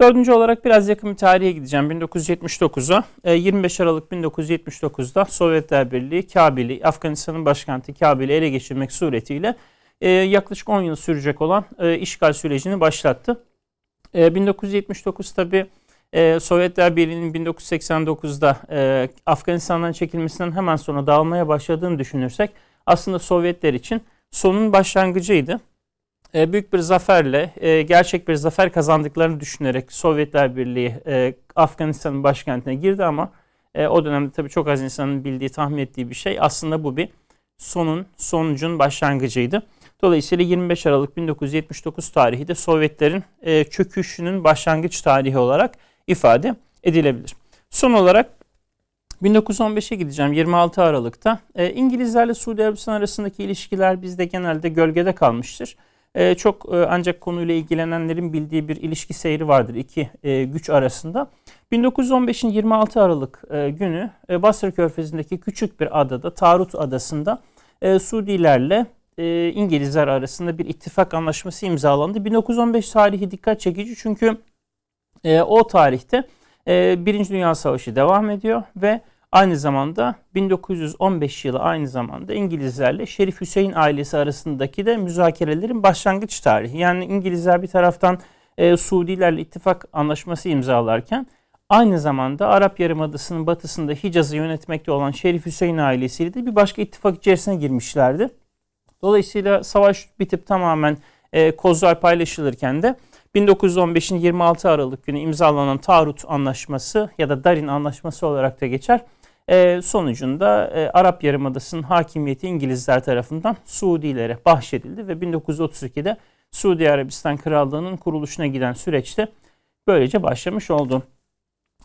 Dördüncü olarak biraz yakın bir tarihe gideceğim. 1979'a. 25 Aralık 1979'da Sovyetler Birliği Kabil'i, Afganistan'ın başkenti Kabil'i ele geçirmek suretiyle e, yaklaşık 10 yıl sürecek olan e, işgal sürecini başlattı. 1979 tabi Sovyetler Birliği'nin 1989'da e, Afganistan'dan çekilmesinden hemen sonra dağılmaya başladığını düşünürsek aslında Sovyetler için sonun başlangıcıydı. E, büyük bir zaferle, e, gerçek bir zafer kazandıklarını düşünerek Sovyetler Birliği e, Afganistan'ın başkentine girdi ama e, o dönemde tabii çok az insanın bildiği, tahmin ettiği bir şey. Aslında bu bir sonun, sonucun başlangıcıydı. Dolayısıyla 25 Aralık 1979 tarihi de Sovyetlerin e, çöküşünün başlangıç tarihi olarak ifade edilebilir. Son olarak 1915'e gideceğim 26 Aralık'ta. E, İngilizlerle Suudi Arabistan arasındaki ilişkiler bizde genelde gölgede kalmıştır. E, çok e, ancak konuyla ilgilenenlerin bildiği bir ilişki seyri vardır iki e, güç arasında. 1915'in 26 Aralık e, günü e, Basra Körfezi'ndeki küçük bir adada Tarut Adası'nda e, Suudilerle e, İngilizler arasında bir ittifak anlaşması imzalandı. 1915 tarihi dikkat çekici çünkü e, o tarihte e, Birinci Dünya Savaşı devam ediyor ve aynı zamanda 1915 yılı aynı zamanda İngilizlerle Şerif Hüseyin ailesi arasındaki de müzakerelerin başlangıç tarihi. Yani İngilizler bir taraftan e, Suudilerle ittifak anlaşması imzalarken aynı zamanda Arap Yarımadası'nın batısında Hicaz'ı yönetmekte olan Şerif Hüseyin ailesiyle de bir başka ittifak içerisine girmişlerdi. Dolayısıyla savaş bitip tamamen e, kozlar paylaşılırken de 1915'in 26 Aralık günü imzalanan Tarut Anlaşması ya da Darin Anlaşması olarak da geçer. E, sonucunda e, Arap Yarımadası'nın hakimiyeti İngilizler tarafından Suudilere bahşedildi ve 1932'de Suudi Arabistan Krallığı'nın kuruluşuna giden süreçte böylece başlamış oldu.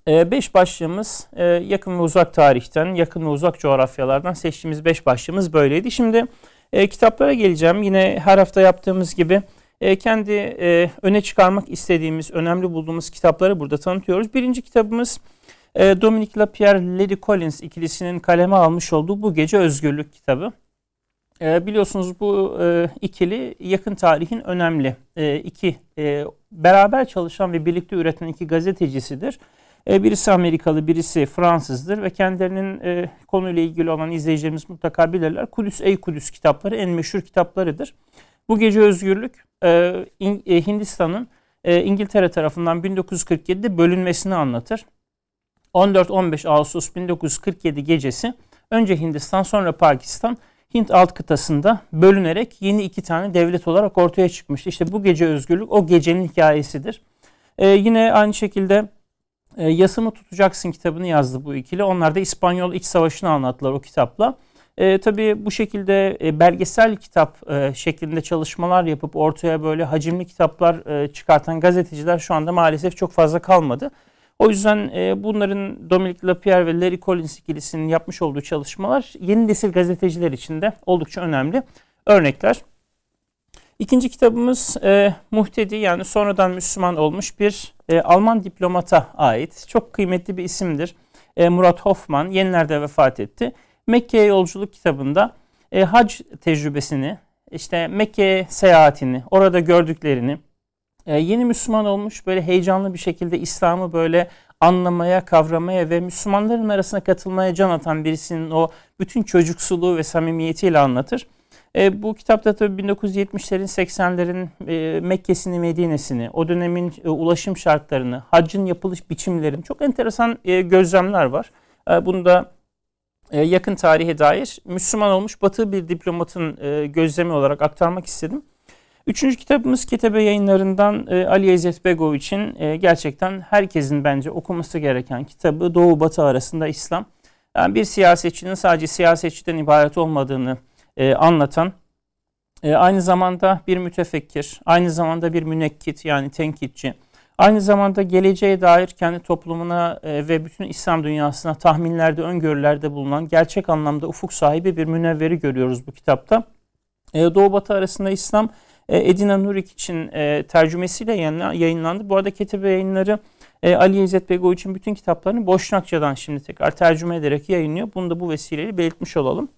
E, beş başlığımız e, yakın ve uzak tarihten, yakın ve uzak coğrafyalardan seçtiğimiz beş başlığımız böyleydi. Şimdi e, kitaplara geleceğim. Yine her hafta yaptığımız gibi e, kendi e, öne çıkarmak istediğimiz, önemli bulduğumuz kitapları burada tanıtıyoruz. Birinci kitabımız e, Dominic Lapierre, Lady Collins ikilisinin kaleme almış olduğu Bu Gece Özgürlük kitabı. E, biliyorsunuz bu e, ikili yakın tarihin önemli e, iki e, beraber çalışan ve birlikte üreten iki gazetecisidir. E, birisi Amerikalı, birisi Fransızdır ve kendilerinin e, konuyla ilgili olan izleyicilerimiz mutlaka bilirler. Kudüs Ey Kudüs kitapları en meşhur kitaplarıdır. Bu Gece Özgürlük e, in, Hindistan'ın İngiltere tarafından 1947'de bölünmesini anlatır. 14-15 Ağustos 1947 gecesi önce Hindistan sonra Pakistan Hint alt kıtasında bölünerek yeni iki tane devlet olarak ortaya çıkmıştı. İşte bu gece özgürlük o gecenin hikayesidir. Ee, yine aynı şekilde e, Yasımı Tutacaksın kitabını yazdı bu ikili. Onlar da İspanyol İç Savaşı'nı anlattılar o kitapla. E, tabii bu şekilde e, belgesel kitap e, şeklinde çalışmalar yapıp ortaya böyle hacimli kitaplar e, çıkartan gazeteciler şu anda maalesef çok fazla kalmadı. O yüzden e, bunların Dominic Lapierre ve Larry Collins ikilisinin yapmış olduğu çalışmalar yeni nesil gazeteciler için de oldukça önemli örnekler. İkinci kitabımız e, Muhtedi yani sonradan Müslüman olmuş bir e, Alman diplomata ait. Çok kıymetli bir isimdir. E, Murat Hoffman yenilerde vefat etti. Mekke'ye yolculuk kitabında e, hac tecrübesini, işte Mekke seyahatini, orada gördüklerini, e, yeni Müslüman olmuş böyle heyecanlı bir şekilde İslam'ı böyle anlamaya, kavramaya ve Müslümanların arasına katılmaya can atan birisinin o bütün çocuksuluğu ve samimiyetiyle anlatır. E, bu kitapta tabii 1970'lerin 80'lerin e, Mekke'sini, Medine'sini, o dönemin e, ulaşım şartlarını, haccın yapılış biçimlerini çok enteresan e, gözlemler var. E, bunu da e, yakın tarihe dair Müslüman olmuş Batı bir diplomatın e, gözlemi olarak aktarmak istedim. Üçüncü kitabımız Ketebe yayınlarından e, Ali İzzet Begoviç'in e, gerçekten herkesin bence okuması gereken kitabı Doğu Batı arasında İslam. Yani bir siyasetçinin sadece siyasetçiden ibaret olmadığını e, anlatan, e, aynı zamanda bir mütefekkir, aynı zamanda bir münekkit yani tenkitçi, aynı zamanda geleceğe dair kendi toplumuna e, ve bütün İslam dünyasına tahminlerde, öngörülerde bulunan gerçek anlamda ufuk sahibi bir münevveri görüyoruz bu kitapta. E, Doğu Batı arasında İslam e, Edina Nurik için e, tercümesiyle yayınlandı. Bu arada Ketebe yayınları e, Ali İzzet Bego için bütün kitaplarını Boşnakçadan şimdi tekrar tercüme ederek yayınlıyor. Bunu da bu vesileyle belirtmiş olalım.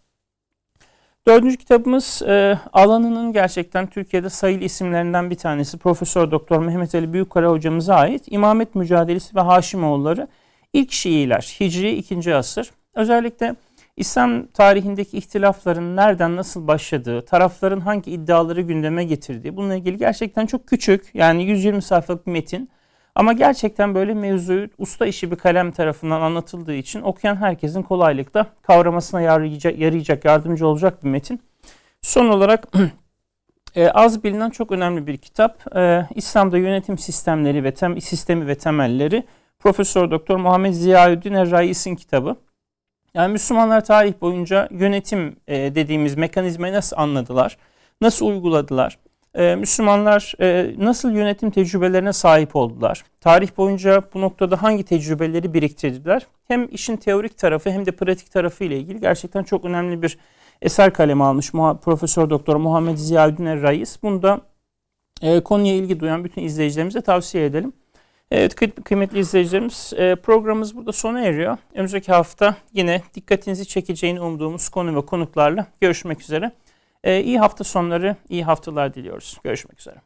Dördüncü kitabımız e, alanının gerçekten Türkiye'de sayılı isimlerinden bir tanesi Profesör Doktor Mehmet Ali Büyükkara hocamıza ait İmamet Mücadelesi ve Haşimoğulları ilk Şiiler Hicri 2. asır. Özellikle İslam tarihindeki ihtilafların nereden nasıl başladığı, tarafların hangi iddiaları gündeme getirdiği bununla ilgili gerçekten çok küçük yani 120 sayfalık bir metin ama gerçekten böyle mevzuyu usta işi bir kalem tarafından anlatıldığı için okuyan herkesin kolaylıkla kavramasına yarayacak, yarayacak yardımcı olacak bir metin. Son olarak [CLEARS THROAT] e, az bilinen çok önemli bir kitap. E, İslam'da yönetim sistemleri ve tem, sistemi ve temelleri Profesör Doktor Muhammed Ziyaüddin Er-Rais'in kitabı. Yani Müslümanlar tarih boyunca yönetim e, dediğimiz mekanizmayı nasıl anladılar, nasıl uyguladılar? E, Müslümanlar e, nasıl yönetim tecrübelerine sahip oldular? Tarih boyunca bu noktada hangi tecrübeleri biriktirdiler? Hem işin teorik tarafı hem de pratik tarafı ile ilgili gerçekten çok önemli bir eser kalemi almış Profesör Doktor Muhammed Ziyaüddin Er-Rais. Bunu da e, konuya ilgi duyan bütün izleyicilerimize tavsiye edelim. Evet kıymetli izleyicilerimiz e, programımız burada sona eriyor. Önümüzdeki hafta yine dikkatinizi çekeceğini umduğumuz konu ve konuklarla görüşmek üzere. E, iyi hafta sonları, iyi haftalar diliyoruz. Görüşmek üzere.